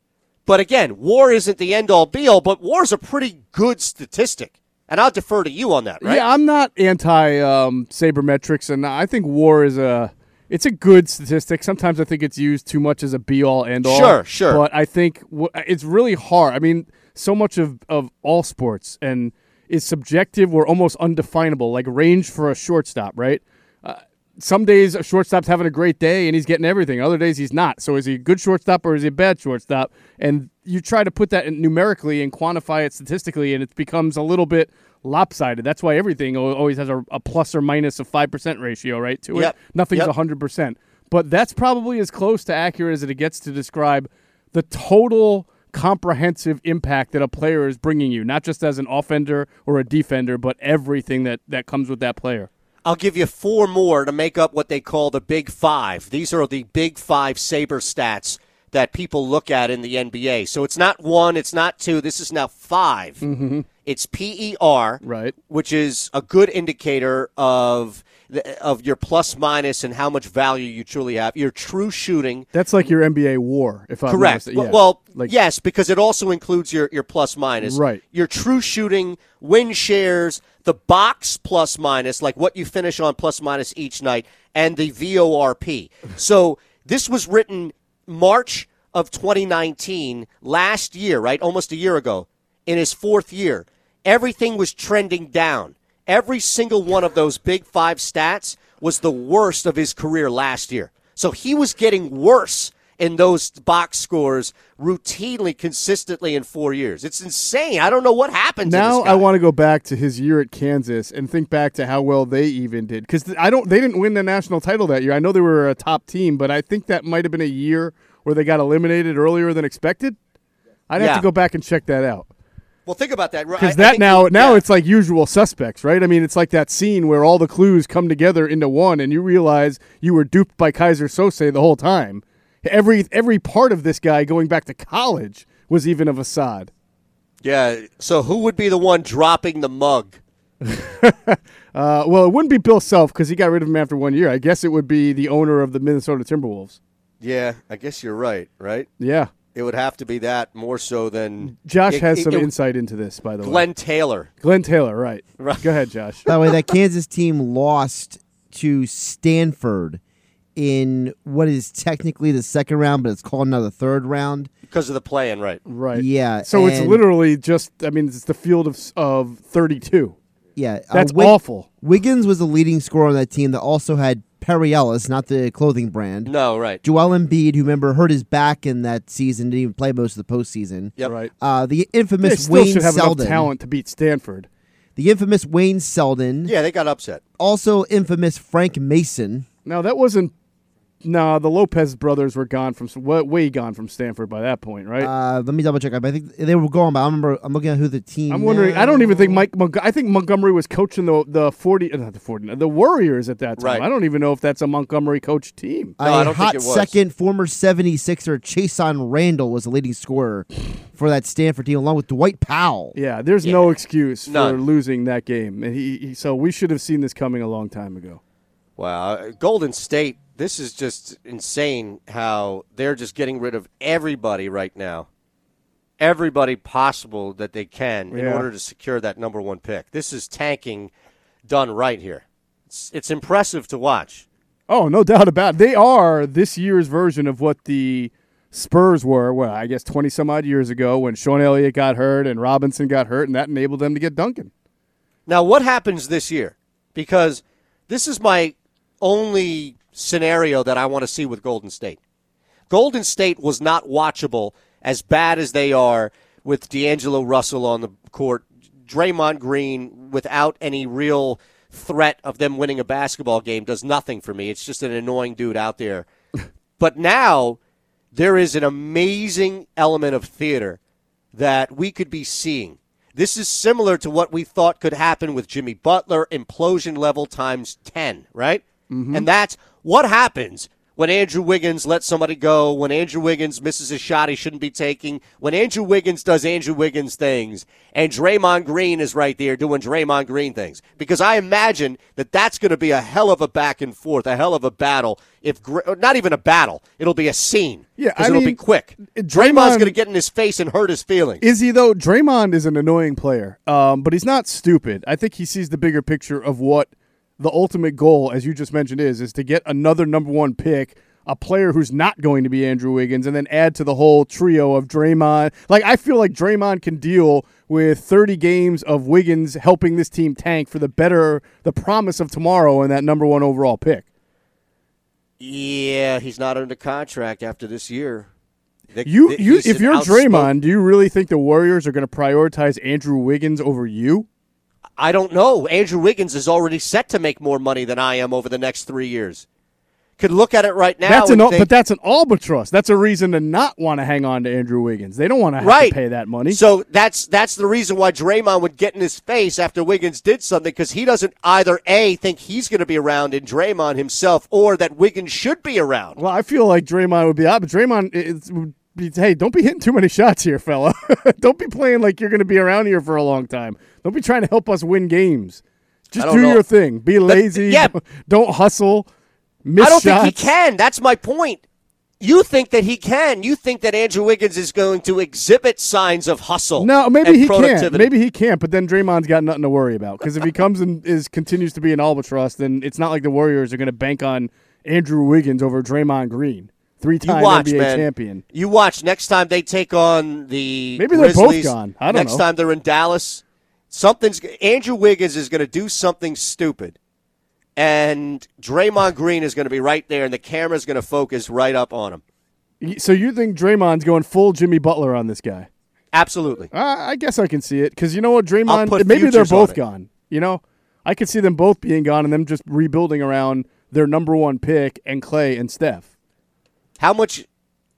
but again, war isn't the end all be all, but war's a pretty good statistic. And I'll defer to you on that, right? Yeah, I'm not anti um, sabermetrics, and I think WAR is a it's a good statistic. Sometimes I think it's used too much as a be all end all. Sure, sure. But I think w- it's really hard. I mean, so much of of all sports and is subjective or almost undefinable. Like range for a shortstop, right? Uh, some days a shortstop's having a great day and he's getting everything. Other days he's not. So is he a good shortstop or is he a bad shortstop? And you try to put that in numerically and quantify it statistically, and it becomes a little bit lopsided. That's why everything always has a, a plus or minus of five percent ratio, right? To Yep. it, nothing's Yep. a hundred percent. But that's probably as close to accurate as it gets to describe the total comprehensive impact that a player is bringing you, not just as an offender or a defender, but everything that that comes with that player. I'll give you four more to make up what they call the Big Five. These are the Big Five Saber stats that people look at in the NBA. So it's not one, it's not two. This is now 5 Mm-hmm. It's PER, Right. which is a good indicator of of your plus minus and how much value you truly have. Your true shooting. That's like your NBA WAR, if I'm Correct. Yeah. Well, like yes, because it also includes your, your plus minus. Right. Your true shooting, win shares, the box plus minus, like what you finish on plus minus each night, and the VORP. So this was written March of 2019, last year, right? Almost a year ago, in his fourth year. Everything was trending down. Every single one of those big five stats was the worst of his career last year. So he was getting worse in those box scores routinely, consistently in four years. It's insane. I don't know what happened. to now. I want to go back to his year at Kansas and think back to how well they even did because I don't they didn't win the national title that year. I know they were a top team, but I think that might have been a year where they got eliminated earlier than expected. I'd have Yeah. to go back and check that out Well, think about that. Because that now you- now yeah. it's like usual suspects, right? I mean, it's like that scene where all the clues come together into one, and you realize you were duped by Keyser Söze the whole time. Every every part of this guy going back to college was even a Assad. yeah. So who would be the one dropping the mug? Uh, well, it wouldn't be Bill Self because he got rid of him after one year. I guess it would be the owner of the Minnesota Timberwolves. Yeah, I guess you're right. Right. Yeah. It would have to be that more so than Josh It- has it- some it- insight into this, by the way. Glenn Taylor. Glenn Taylor, right. Right. Go ahead, Josh. By the way, that Kansas team lost to Stanford in what is technically the second round, but it's called now the third round. because of the play-in, right? Right. Yeah, So it's literally just. I mean, it's the field of of thirty two. Yeah, uh, That's Wig- awful. Wiggins was the leading scorer on that team that also had Perry Ellis, not the clothing brand. No, right. Joel Embiid, who remember hurt his back in that season, didn't even play most of the postseason. Yep. Right. Uh, the They infamous still Wayne should have Selden. enough talent to beat Stanford. The infamous Wayne Selden. Yeah, they got upset. Also infamous Frank Mason. Now that wasn't. No, the Lopez brothers were gone from way, way gone from Stanford by that point, right? Uh, let me double check. I think they were gone, but I remember. I'm looking at who the team. I'm wondering. I don't even think Mike. Mong- I think Montgomery was coaching the the forty, uh, not the forty, the Warriors at that time. Right. I don't even know if that's a Montgomery coach team. No, I a don't think hot it was. second, former 76er Chasson Randle was the leading scorer for that Stanford team, along with Dwight Powell. Yeah, there's no excuse for losing that game, and he, he. So we should have seen this coming a long time ago. Wow, Uh, Golden State. This is just insane how they're just getting rid of everybody right now. Everybody possible that they can in order to secure that number one pick. This is tanking done right here. It's, it's impressive to watch. Oh, no doubt about it. They are this year's version of what the Spurs were, well, I guess 20 some odd years ago when Sean Elliott got hurt and Robinson got hurt, and that enabled them to get Duncan. Now, what happens this year? Because this is my only scenario that I want to see with Golden State. Golden State was not watchable as bad as they are with D'Angelo Russell on the court, Draymond Green without any real threat of them winning a basketball game does nothing for me. It's just an annoying dude out there. but now there is an amazing element of theater that we could be seeing. This is similar to what we thought could happen with Jimmy Butler, implosion level times 10, right? Mm-hmm. And that's what happens when Andrew Wiggins lets somebody go, when Andrew Wiggins misses a shot he shouldn't be taking, when Andrew Wiggins does Andrew Wiggins things, and Draymond Green is right there doing Draymond Green things. Because I imagine that that's going to be a hell of a back and forth, a hell of a battle. If not even a battle, it'll be a scene. Yeah, I it'll be quick. Draymond- Draymond's going to get in his face and hurt his feelings. Is he though? Draymond is an annoying player, um, but he's not stupid. I think he sees the bigger picture of what the ultimate goal, as you just mentioned, is is to get another number one pick, a player who's not going to be Andrew Wiggins, and then add to the whole trio of Draymond. Like I feel like Draymond can deal with 30 games of Wiggins helping this team tank for the better, the promise of tomorrow and that number one overall pick. Yeah, he's not under contract after this year. They- You, they- you, if you're outspoken- Draymond, do you really think the Warriors are going to prioritize Andrew Wiggins over you? I don't know. Andrew Wiggins is already set to make more money than I am over the next three years. Could look at it right now. That's an, think, but that's an albatross. That's a reason to not want to hang on to Andrew Wiggins. They don't want to have right. to pay that money. So that's that's the reason why Draymond would get in his face after Wiggins did something because he doesn't either a think he's going to be around in Draymond himself or that Wiggins should be around. well, I feel like Draymond would be out, but Draymond, it's, would be, hey, don't be hitting too many shots here, fella. don't be playing like you're going to be around here for a long time. Don't be trying to help us win games. Just don't know. your thing. Be lazy. yeah. Don't hustle. Miss I don't shots. think he can. That's my point. You think that he can. You think that Andrew Wiggins is going to exhibit signs of hustle. No, maybe he can't. Maybe he can't. But then Draymond's got nothing to worry about because if he comes and is continues to be an albatross, then it's not like the Warriors are going to bank on Andrew Wiggins over Draymond Green, three-time watch, NBA man. champion. You watch next time they take on the Maybe they're both gone. I don't next know. Next time they're in Dallas, something's Andrew Wiggins is going to do something stupid, and Draymond Green is going to be right there, and the camera's going to focus right up on him. So you think Draymond's going full Jimmy Butler on this guy? Absolutely. Uh, I guess I can see it because you know what, Draymond. Maybe they're both gone. You know, I could see them both being gone and them just rebuilding around their number one pick and Klay and Steph. How much?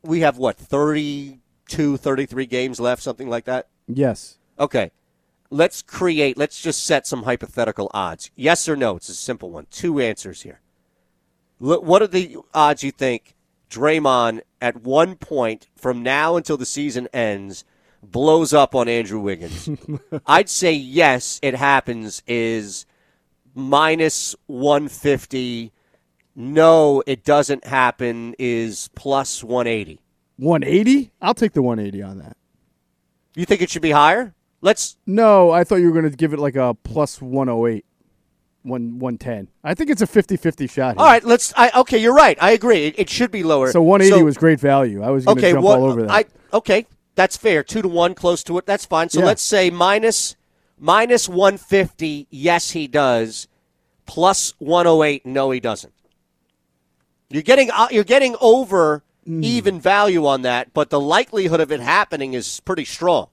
We have what 32, 33 games left, something like that. Yes. Okay. Let's create, let's just set some hypothetical odds. Yes or no? It's a simple one. Two answers here. What are the odds you think Draymond, at one point from now until the season ends, blows up on Andrew Wiggins? I'd say yes, it happens, is minus 150. No, it doesn't happen, is plus 180. 180? I'll take the 180 on that. You think it should be higher? Let's No, I thought you were going to give it like a plus 108. one one ten. I think it's a 50-50 shot. Here. All right, let's. I, okay, you're right. I agree. It, it should be lower. So one eighty was great value. I was going to okay. jump all over that. I okay. That's fair. Two to one, close to it. That's fine. So Yeah. let's say minus minus one fifty. Yes, he does. Plus one hundred eight. No, he doesn't. You're getting uh, you're getting over Hmm. even value on that, but the likelihood of it happening is pretty strong.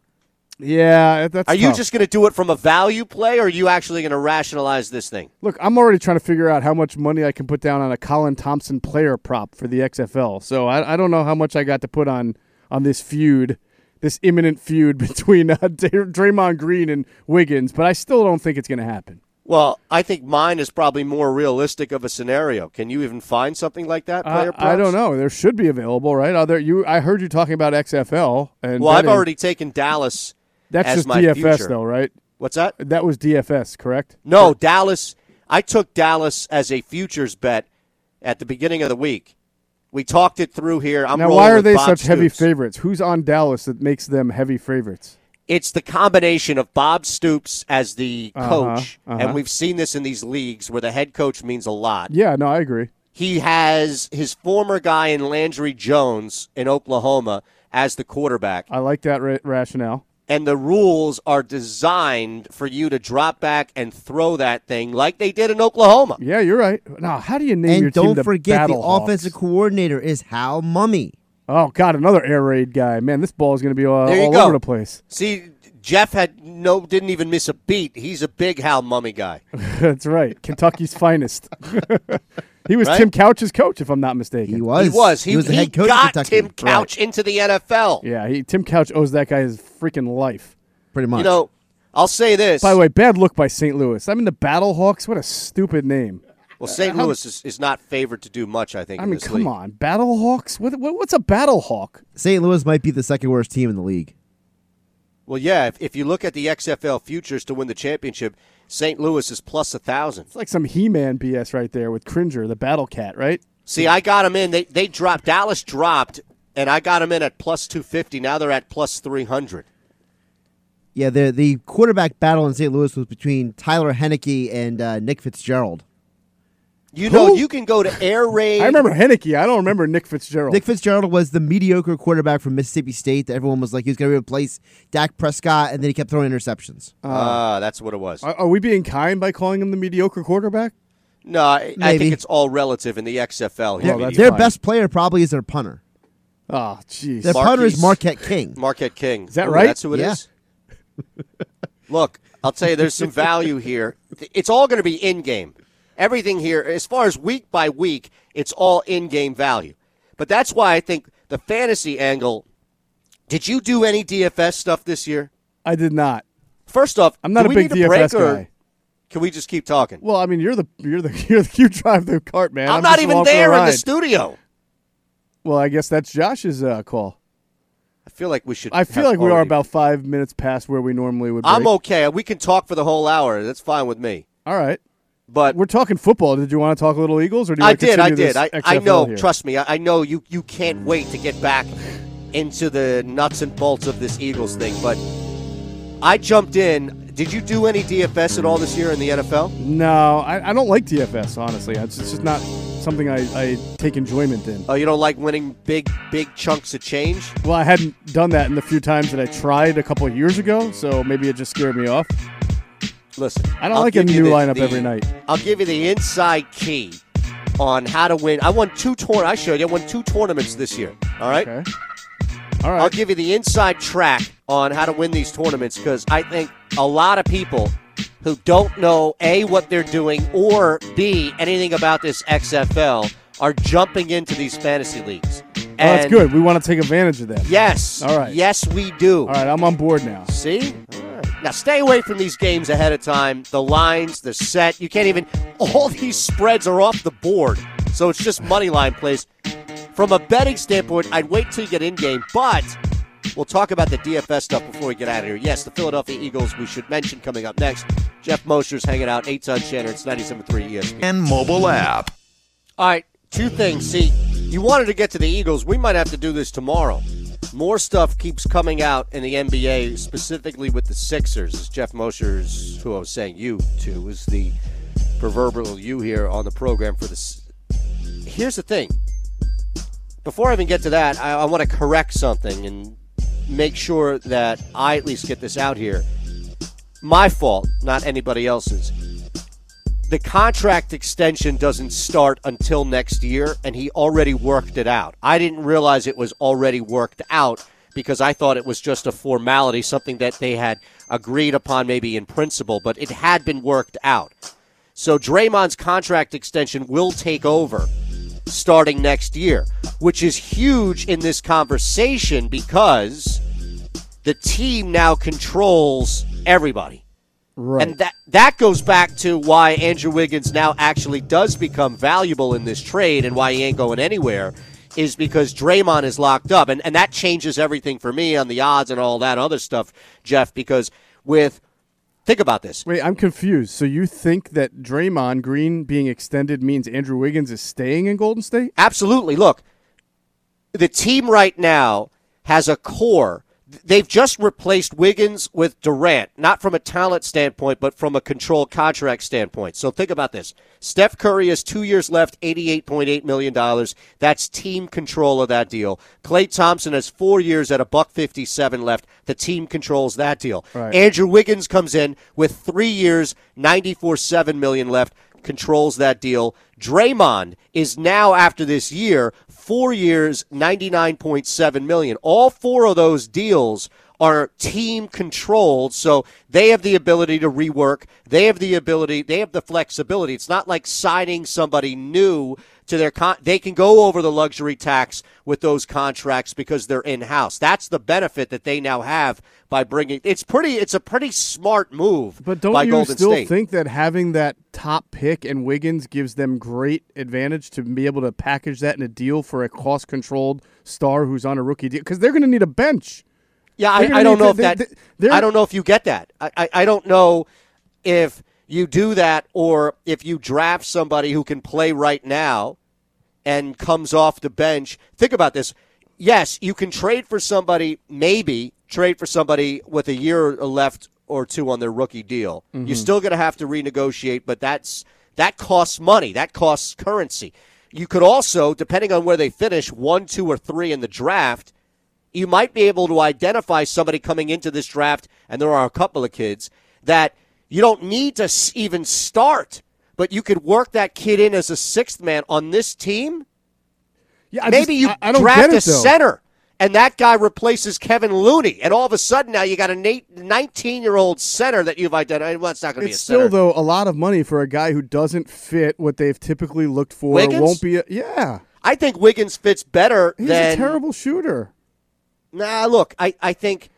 yeah, that's. Are you just going to do it from a value play, or are you actually going to rationalize this thing? Look, I'm already trying to figure out how much money I can put down on a Colin Thompson player prop for the XFL. So I, I don't know how much I got to put on on this feud, this imminent feud between uh, Dray- Draymond Green and Wiggins, but I still don't think it's going to happen. Well, I think mine is probably more realistic of a scenario. Can you even find something like that? Player I, I don't know. There should be available, right? Other you, I heard you talking about XFL, and Well, I've already taken Dallas. That's as just my DFS future. though, right? What's that? That was DFS, correct? No, Dallas. I took Dallas as a futures bet at the beginning of the week. We talked it through here. I'm now, why are they Bob such heavy favorites? Who's on Dallas that makes them heavy favorites? It's the combination of Bob Stoops as the Uh-huh, coach, uh-huh. and we've seen this in these leagues where the head coach means a lot. Yeah, no, I agree. He has his former guy in Landry Jones in Oklahoma as the quarterback. I like that ra- rationale. and the rules are designed for you to drop back and throw that thing like they did in Oklahoma. Yeah, you're right. Now, how do you name your team? And don't the forget, the Battlehawks? offensive coordinator is Hal Mumme. Oh God, another air raid guy. Man, this ball is going to be all, all over the place. See, Jeff had no didn't even miss a beat. He's a big Hal Mumme guy. That's right, Kentucky's finest. he was Right? Tim Couch's coach, if I'm not mistaken. He was. He was. He, was the he head coach got of Kentucky. Tim Couch into the NFL. Yeah, he, Tim Couch owes that guy his freaking life. Pretty much. You know, I'll say this. By the way, bad look by St. Louis. I mean, the Battlehawks. What a stupid name. Well, St. how- Louis is, is not favored to do much. I think. I in mean, this come league. on, Battlehawks. What, what, what's a Battle Hawk? St. Louis might be the second worst team in the league. Well, yeah. If, if you look at the XFL futures to win the championship, St. Louis is plus a thousand. It's like some He-Man BS right there with Cringer, the Battle Cat, right? See, I got them in. They they dropped. Dallas dropped, and I got them in at plus two fifty. Now they're at plus three hundred. Yeah, the the quarterback battle in St. Louis was between Tyler Heinicke and uh, Nick Fitzgerald. You know, you can go to Air Raid. I remember Heinicke. I don't remember Nick Fitzgerald. Nick Fitzgerald was the mediocre quarterback from Mississippi State that everyone was like he was going to replace Dak Prescott, and then he kept throwing interceptions. Ah, that's what it was. Are, are we being kind by calling him the mediocre quarterback? No, I, I think it's all relative in the XFL. Yeah, He's Their fine. best player probably is their punter. Oh, jeez. Their punter is Marquette King. Marquette King. Is that right? That's who it is. Yeah. Look, I'll tell you, there's some value here. It's all going to be in game. Everything here, as far as week by week, it's all in game value. But that's why I think the fantasy angle. Did you do any DFS stuff this year? I did not. First off, I'm not a big a break, DFS or guy. Can we just keep talking? Well, I mean, you're the you're the you're the you drive the cart, man. I'm, I'm not even there in the studio. Well, I guess that's Josh's uh, call. I feel like we should. I feel like we are about five minutes past where we normally would. I'm okay. We can talk for the whole hour. That's fine with me. All right, But we're talking football. Did you want to talk a little Eagles, or do you I want to did. I did. I, I know. here? Trust me. I, I know you. You can't wait to get back into the nuts and bolts of this Eagles thing. But I jumped in. Did you do any DFS at all this year in the NFL? No, I, I don't like DFS. Honestly, it's, just not something I, I take enjoyment in. Oh, you don't like winning big, big chunks of change? Well, I hadn't done that in the few times that I tried a couple of years ago, so maybe it just scared me off. Listen, I don't I'll like a new the- lineup the- every night. I'll give you the inside key on how to win. I won two tour. I showed you. I won two tournaments this year. All right. Okay. All right. I'll give you the inside track on how to win these tournaments because I think a lot of people who don't know A, what they're doing, or B, anything about this XFL are jumping into these fantasy leagues. Oh, that's good. We want to take advantage of that. Yes. All right. Yes, we do. All right, I'm on board now. See? Now stay away from these games ahead of time. The lines, the set. You can't even. All these spreads are off the board, so it's just money line plays. From a betting standpoint, I'd wait till you get in game, but we'll talk about the DFS stuff before we get out of here. Yes, the Philadelphia Eagles. We should mention coming up next. Jeff Mosher's hanging out. Eytan Shander. It's 97.3 ESPN. And mobile app. All right, two things. See, you wanted to get to the Eagles. We might have to do this tomorrow. More stuff keeps coming out in the NBA, specifically with the Sixers. As Jeff Mosher's, who I was saying you to, is the proverbial you here on the program for this. Here's the thing. Before I even get to that, I, I want to correct something and make sure that I at least get this out here. My fault, not anybody else's. The contract extension doesn't start until next year, and he already worked it out. I didn't realize it was already worked out because I thought it was just a formality, something that they had agreed upon maybe in principle, but it had been worked out. So Draymond's contract extension will take over starting next year, which is huge in this conversation because the team now controls everybody. Right. And that that goes back to why Andrew Wiggins now actually does become valuable in this trade and why he ain't going anywhere is because Draymond is locked up. And and that changes everything for me on the odds and all that other stuff, Jeff, because with think about this. Wait, I'm confused. So you think that Draymond Green being extended means Andrew Wiggins is staying in Golden State? Absolutely. Look, the team right now has a core. They've just replaced Wiggins with Durant, not from a talent standpoint, but from a control contract standpoint. So think about this. Steph Curry has two years left, $88.8 million. That's team control of that deal. Klay Thompson has four years at a buck 57 left. The team controls that deal. Right. Andrew Wiggins comes in with three years, 94.7 million left controls that deal. Draymond is now after this year, four years, 99.7 million. All four of those deals are team controlled, so they have the ability to rework. They have the ability, they have the flexibility. It's not like signing somebody new to their con- they can go over the luxury tax with those contracts because they're in house. That's the benefit that they now have by bringing. It's pretty. It's a pretty smart move. But don't by you Golden still State. think that having that top pick and Wiggins gives them great advantage to be able to package that in a deal for a cost controlled star who's on a rookie deal? Because they're going to need a bench. Yeah, I, I don't know to- if they- that. they- I don't know if you get that. I, I, I don't know if you do that or if you draft somebody who can play right now and comes off the bench. Think about this. Yes, you can trade for somebody, maybe trade for somebody with a year left or two on their rookie deal. Mm-hmm. You're still going to have to renegotiate, but that's that costs money. That costs currency. You could also, depending on where they finish, one, two, or three in the draft, you might be able to identify somebody coming into this draft, and there are a couple of kids that you don't need to even start, but you could work that kid in as a sixth man on this team. Yeah, I Maybe just- you I, I draft it, a though. center, and that guy replaces Kevin Looney, and all of a sudden now you got a 19 year old center that you've identified. Well, it's not going to be a It's center. still though a lot of money for a guy who doesn't fit what they've typically looked for. Wiggins? Won't be. A, yeah, I think Wiggins fits better he's than a terrible shooter. Nah, look, I, I think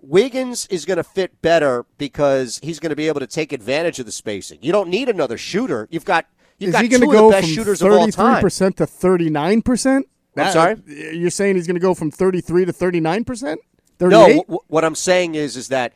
Wiggins is going to fit better because he's going to be able to take advantage of the spacing. You don't need another shooter. You've got you've Is got he two going of the best shooters of all time. percent to thirty-nine percent? I'm sorry? You're saying he's going to go from thirty-three to thirty-nine percent? No, w- what I'm saying is is that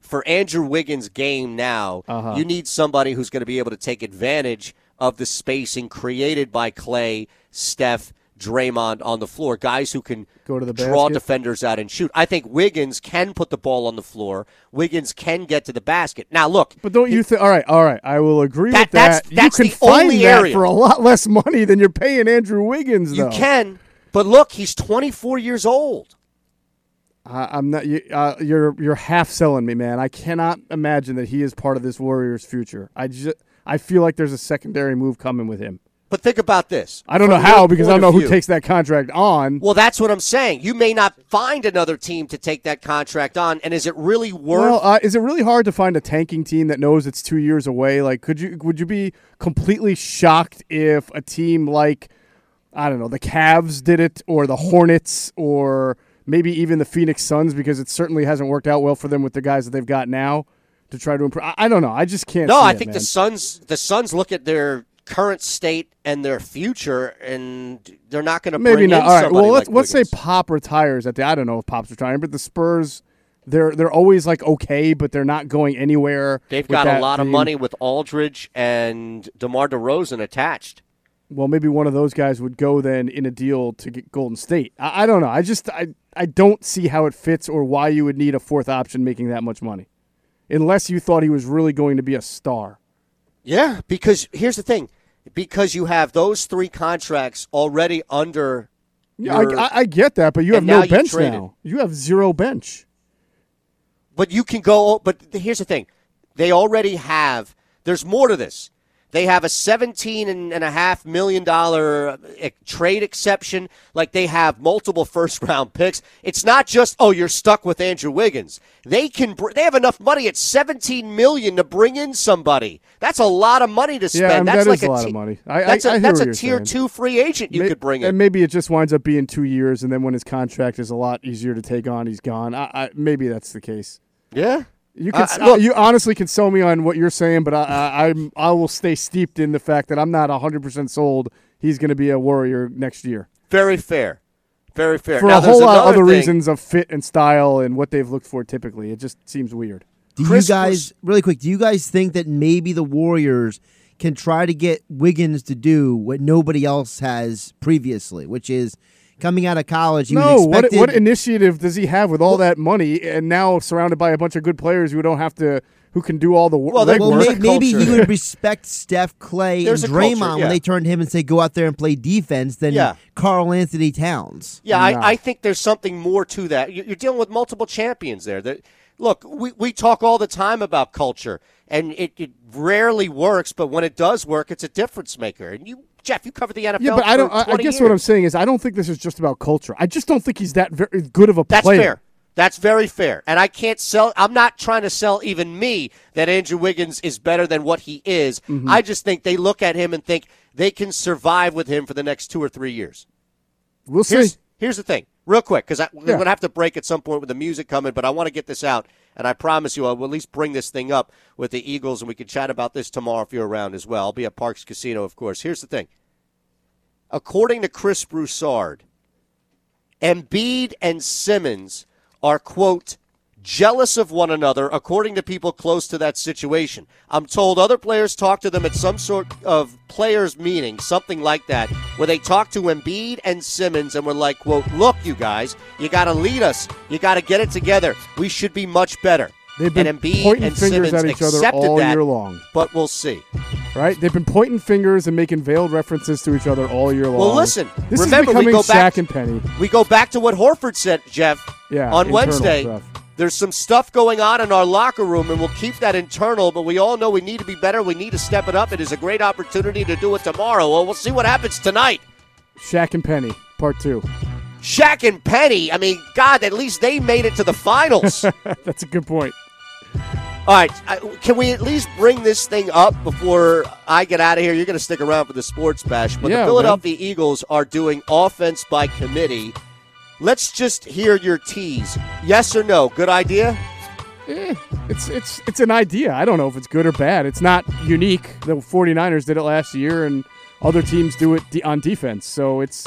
for Andrew Wiggins' game now, Uh-huh. you need somebody who's going to be able to take advantage of the spacing created by Klay, Steph, Draymond on the floor. Guys who can Go to the draw basket? defenders out and shoot. I think Wiggins can put the ball on the floor. Wiggins can get to the basket. Now, look, But don't you think? All right, all right. I will agree That- with that. that's- that's you the can find only that area. for a lot less money than you're paying Andrew Wiggins. you can. But look, he's 24 years old. I'm not. You, uh, you're you're half selling me, man. I cannot imagine that he is part of this Warriors' future. I just I feel like there's a secondary move coming with him. But think about this. I don't know how because I don't know who view. takes that contract on. Well, that's what I'm saying. You may not find another team to take that contract on, and is it really worth? Well, uh, is it really hard to find a tanking team that knows it's two years away? Like, could you would you be completely shocked if a team like I don't know the Cavs did it, or the Hornets, or maybe even the Phoenix Suns, because it certainly hasn't worked out well for them with the guys that they've got now to try to improve. I, I don't know. I just can't. no, I think the Suns. The Suns look at their current state and their future, and they're not going to maybe not. All right. Well, let's like let's say Pop retires at the. I don't know if Pop's retiring, but the Spurs. They're they're always like okay, but they're not going anywhere. they've got a lot of money with Aldridge and DeMar DeRozan attached. well, maybe one of those guys would go then in a deal to get Golden State. I, I don't know. I just I I don't see how it fits or why you would need a fourth option making that much money, unless you thought he was really going to be a star. Yeah, because here's the thing. Because you have those three contracts already under. Yeah, your- I, I, I get that, but you have no you bench traded. now. You have zero bench. But you can go. But here's the thing: they already have. There's more to this. They have a seventeen and and a half million dollar uh, trade exception. Like they have multiple first round picks. It's not just oh you're stuck with Andrew Wiggins. They can. br- They have enough money at 17 million to bring in somebody. That's a lot of money to spend. Yeah, I mean, that's that like is a lot ti- of money. I, that's I, a I that's a tier saying. two free agent you May- could bring in. And maybe it just winds up being two years, and then when his contract is a lot easier to take on, he's gone. I, I, maybe that's the case. Yeah. You can, Uh, look- you honestly can sell me on what you're saying, but I, I, I'm, I will stay steeped in the fact that I'm not 100 percent sold. He's going to be a warrior next year Very fair. Very fair. for Now, a whole lot of other thing. reasons of fit and style and what they've looked for typically. It just seems weird. Do Chris you guys really quick? Do you guys think that maybe the Warriors can try to get Wiggins to do what nobody else has previously, which is coming out of college? He no, was what expected, what initiative does he have with all that money and now surrounded by a bunch of good players who don't have to who can do all the wo- Well, they- Well, legwork? may, maybe he would respect Steph, Klay, There's and a culture, Draymond yeah. when they turned to him and say, "Go out there and play defense." Than Yeah. Karl-Anthony Towns. Yeah, No. I, I think there's something more to that. You- You're dealing with multiple champions there. That look, we, we talk all the time about culture, and it, it rarely works, but when it does work, it's a difference maker. And you, Jeff, you cover the NFL. Yeah, but I don't. I, I 20 guess what I'm saying is I don't think this is just about culture. I just don't think he's that very good of a That's player. fair. That's very fair. And I can't sell. I'm not trying to sell even me that Andrew Wiggins is better than what he is. Mm-hmm. I just think they look at him and think they can survive with him for the next two or three years. We'll see. Here's, here's the thing, real quick, because we're going to have to break at some point with the music coming, but I want to get this out, and I promise you I will at least bring this thing up with the Eagles, and we can chat about this tomorrow if you're around as well. I'll be at Parx Casino, of course. Here's the thing. According to Chris Broussard, Embiid and Simmons are, quote, jealous of one another, according to people close to that situation. I'm told other players talk to them at some sort of players' meeting, something like that, where they talk to Embiid and Simmons and were like, quote, look, you guys, you got to lead us. You got to get it together. We should be much better. They've been and Embiid pointing and fingers Simmons at each other all that, year long. But we'll see. Right? They've been pointing fingers and making veiled references to each other all year long. Well, listen, this remember, is we becoming go back- Shaq and Penny. We go back to what Horford said, Jeff, Yeah, on Wednesday. stuff. There's some stuff going on in our locker room, and we'll keep that internal, but we all know we need to be better. We need to step it up. It is a great opportunity to do it tomorrow. Well, we'll see what happens tonight. Shaq and Penny, part two. Shaq and Penny, I mean, God, at least they made it to the finals. That's a good point. All right, can we at least bring this thing up before I get out of here? You're going to stick around for the sports bash, but Yeah, the Philadelphia Eagles are doing offense by committee. Let's just hear your tease. Yes or no? Good idea? Eh, it's it's it's an idea. I don't know if it's good or bad. It's not unique. The 49ers did it last year, and other teams do it de- on defense. So it's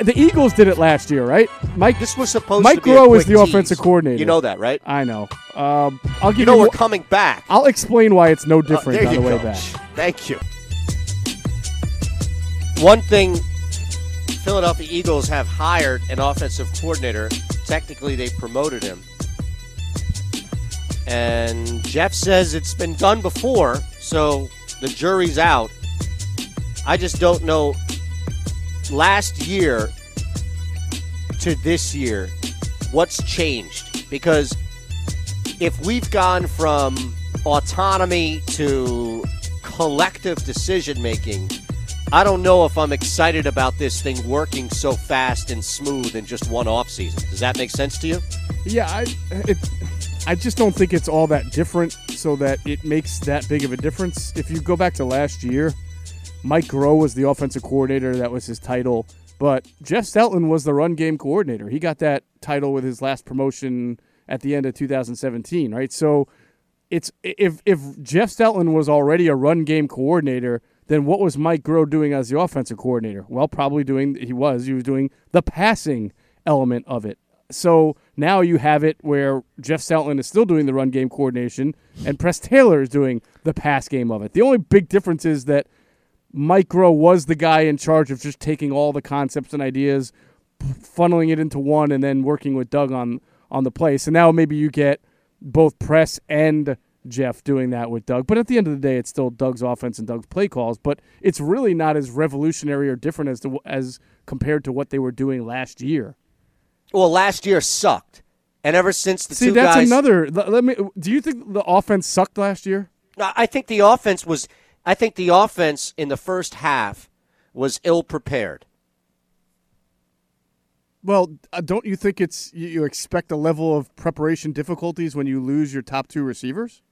the Eagles did it last year, right? Mike This was supposed Mike to be a Groh is the tease. offensive coordinator. You know that, right? I know. Um, I'll give You you. know we're coming back. I'll explain why it's no Uh, different there on you the way go. back. Thank you. One thing Philadelphia Eagles have hired an offensive coordinator. Technically, they promoted him. And Jeff says it's been done before, so the jury's out. I just don't know. Last year to this year, what's changed? Because if we've gone from autonomy to collective decision making, I don't know if I'm excited about this thing working so fast and smooth in just one offseason. Does that make sense to you? Yeah, I it, I just don't think it's all that different, so that it makes that big of a difference. If you go back to last year, Mike Groh was the offensive coordinator. That was his title. But Jeff Stoutland was the run game coordinator. He got that title with his last promotion at the end of 2017, right? So it's if if Jeff Stoutland was already a run game coordinator, then what was Mike Groh doing as the offensive coordinator? Well, probably doing he was he was doing the passing element of it. So now you have it where Jeff Stoutland is still doing the run game coordination, and Press Taylor is doing the pass game of it. The only big difference is that Mike Groh was the guy in charge of just taking all the concepts and ideas, funneling it into one, and then working with Doug on on the play. So now maybe you get both Press and Jeff doing that with Doug. But at the end of the day, it's still Doug's offense and Doug's play calls. But it's really not as revolutionary or different as to, as compared to what they were doing last year. Well, last year sucked, and ever since the See, two that's guys, another. Let, let me. Do you think the offense sucked last year? I I think the offense was. I think the offense in the first half was ill prepared. Well, uh, don't you think it's you, you expect a level of preparation difficulties when you lose your top two receivers?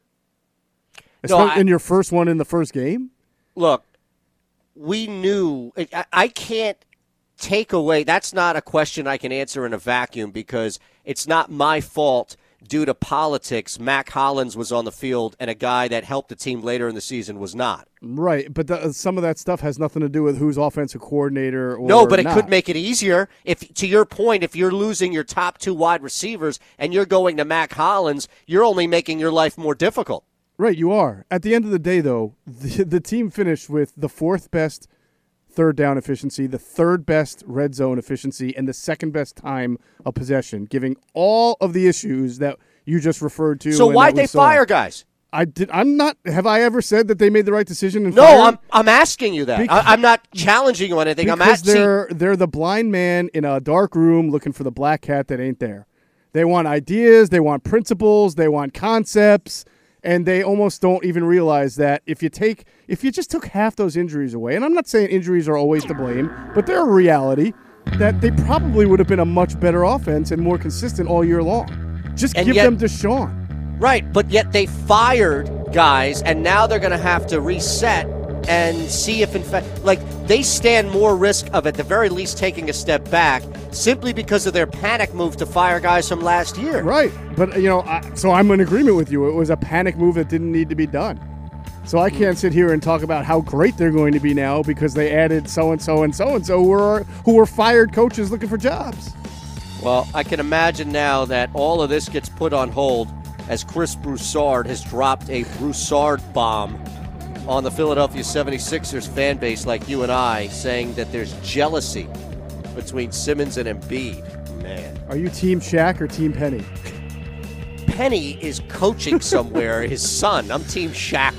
No, I- in your first one in the first game. Look, we knew. I, I can't take away. That's not a question I can answer in a vacuum because it's not my fault. Due to politics, Mack Hollins was on the field, and a guy that helped the team later in the season was not. Right, but the, some of that stuff has nothing to do with who's offensive coordinator. Or No, but it not. could make it easier. If to your point, if you're losing your top two wide receivers and you're going to Mack Hollins, you're only making your life more difficult. Right, you are. At the end of the day, though, the, the team finished with the fourth best third down efficiency, the third best red zone efficiency, and the second best time of possession, giving all of the issues that you just referred to. So why'd they saw. fire guys? I did. I'm not. Have I ever said that they made the right decision? In No, firing? I'm I'm asking you that. Because- I, I'm not challenging you on anything. I'm because asking. they're they're the blind man in a dark room looking for the black cat that ain't there. They want ideas, they want principles, they want concepts, and they almost don't even realize that if you take if you just took half those injuries away, and I'm not saying injuries are always to blame, but they're a reality that they probably would have been a much better offense and more consistent all year long. Just And give yet- them DeSean. Right, but yet they fired guys, and now they're going to have to reset and see if, in fact, like they stand more risk of at the very least taking a step back simply because of their panic move to fire guys from last year. Right, but you know, I, so I'm in agreement with you. It was a panic move that didn't need to be done. So I can't sit here and talk about how great they're going to be now because they added so and so and so and so who were who were fired coaches looking for jobs. Well, I can imagine now that all of this gets put on hold as Chris Broussard has dropped a Broussard bomb on the Philadelphia 76ers fan base like you and I, saying that there's jealousy between Simmons and Embiid. Man. Are you Team Shaq or Team Penny? Penny is coaching somewhere, his son. I'm Team Shaq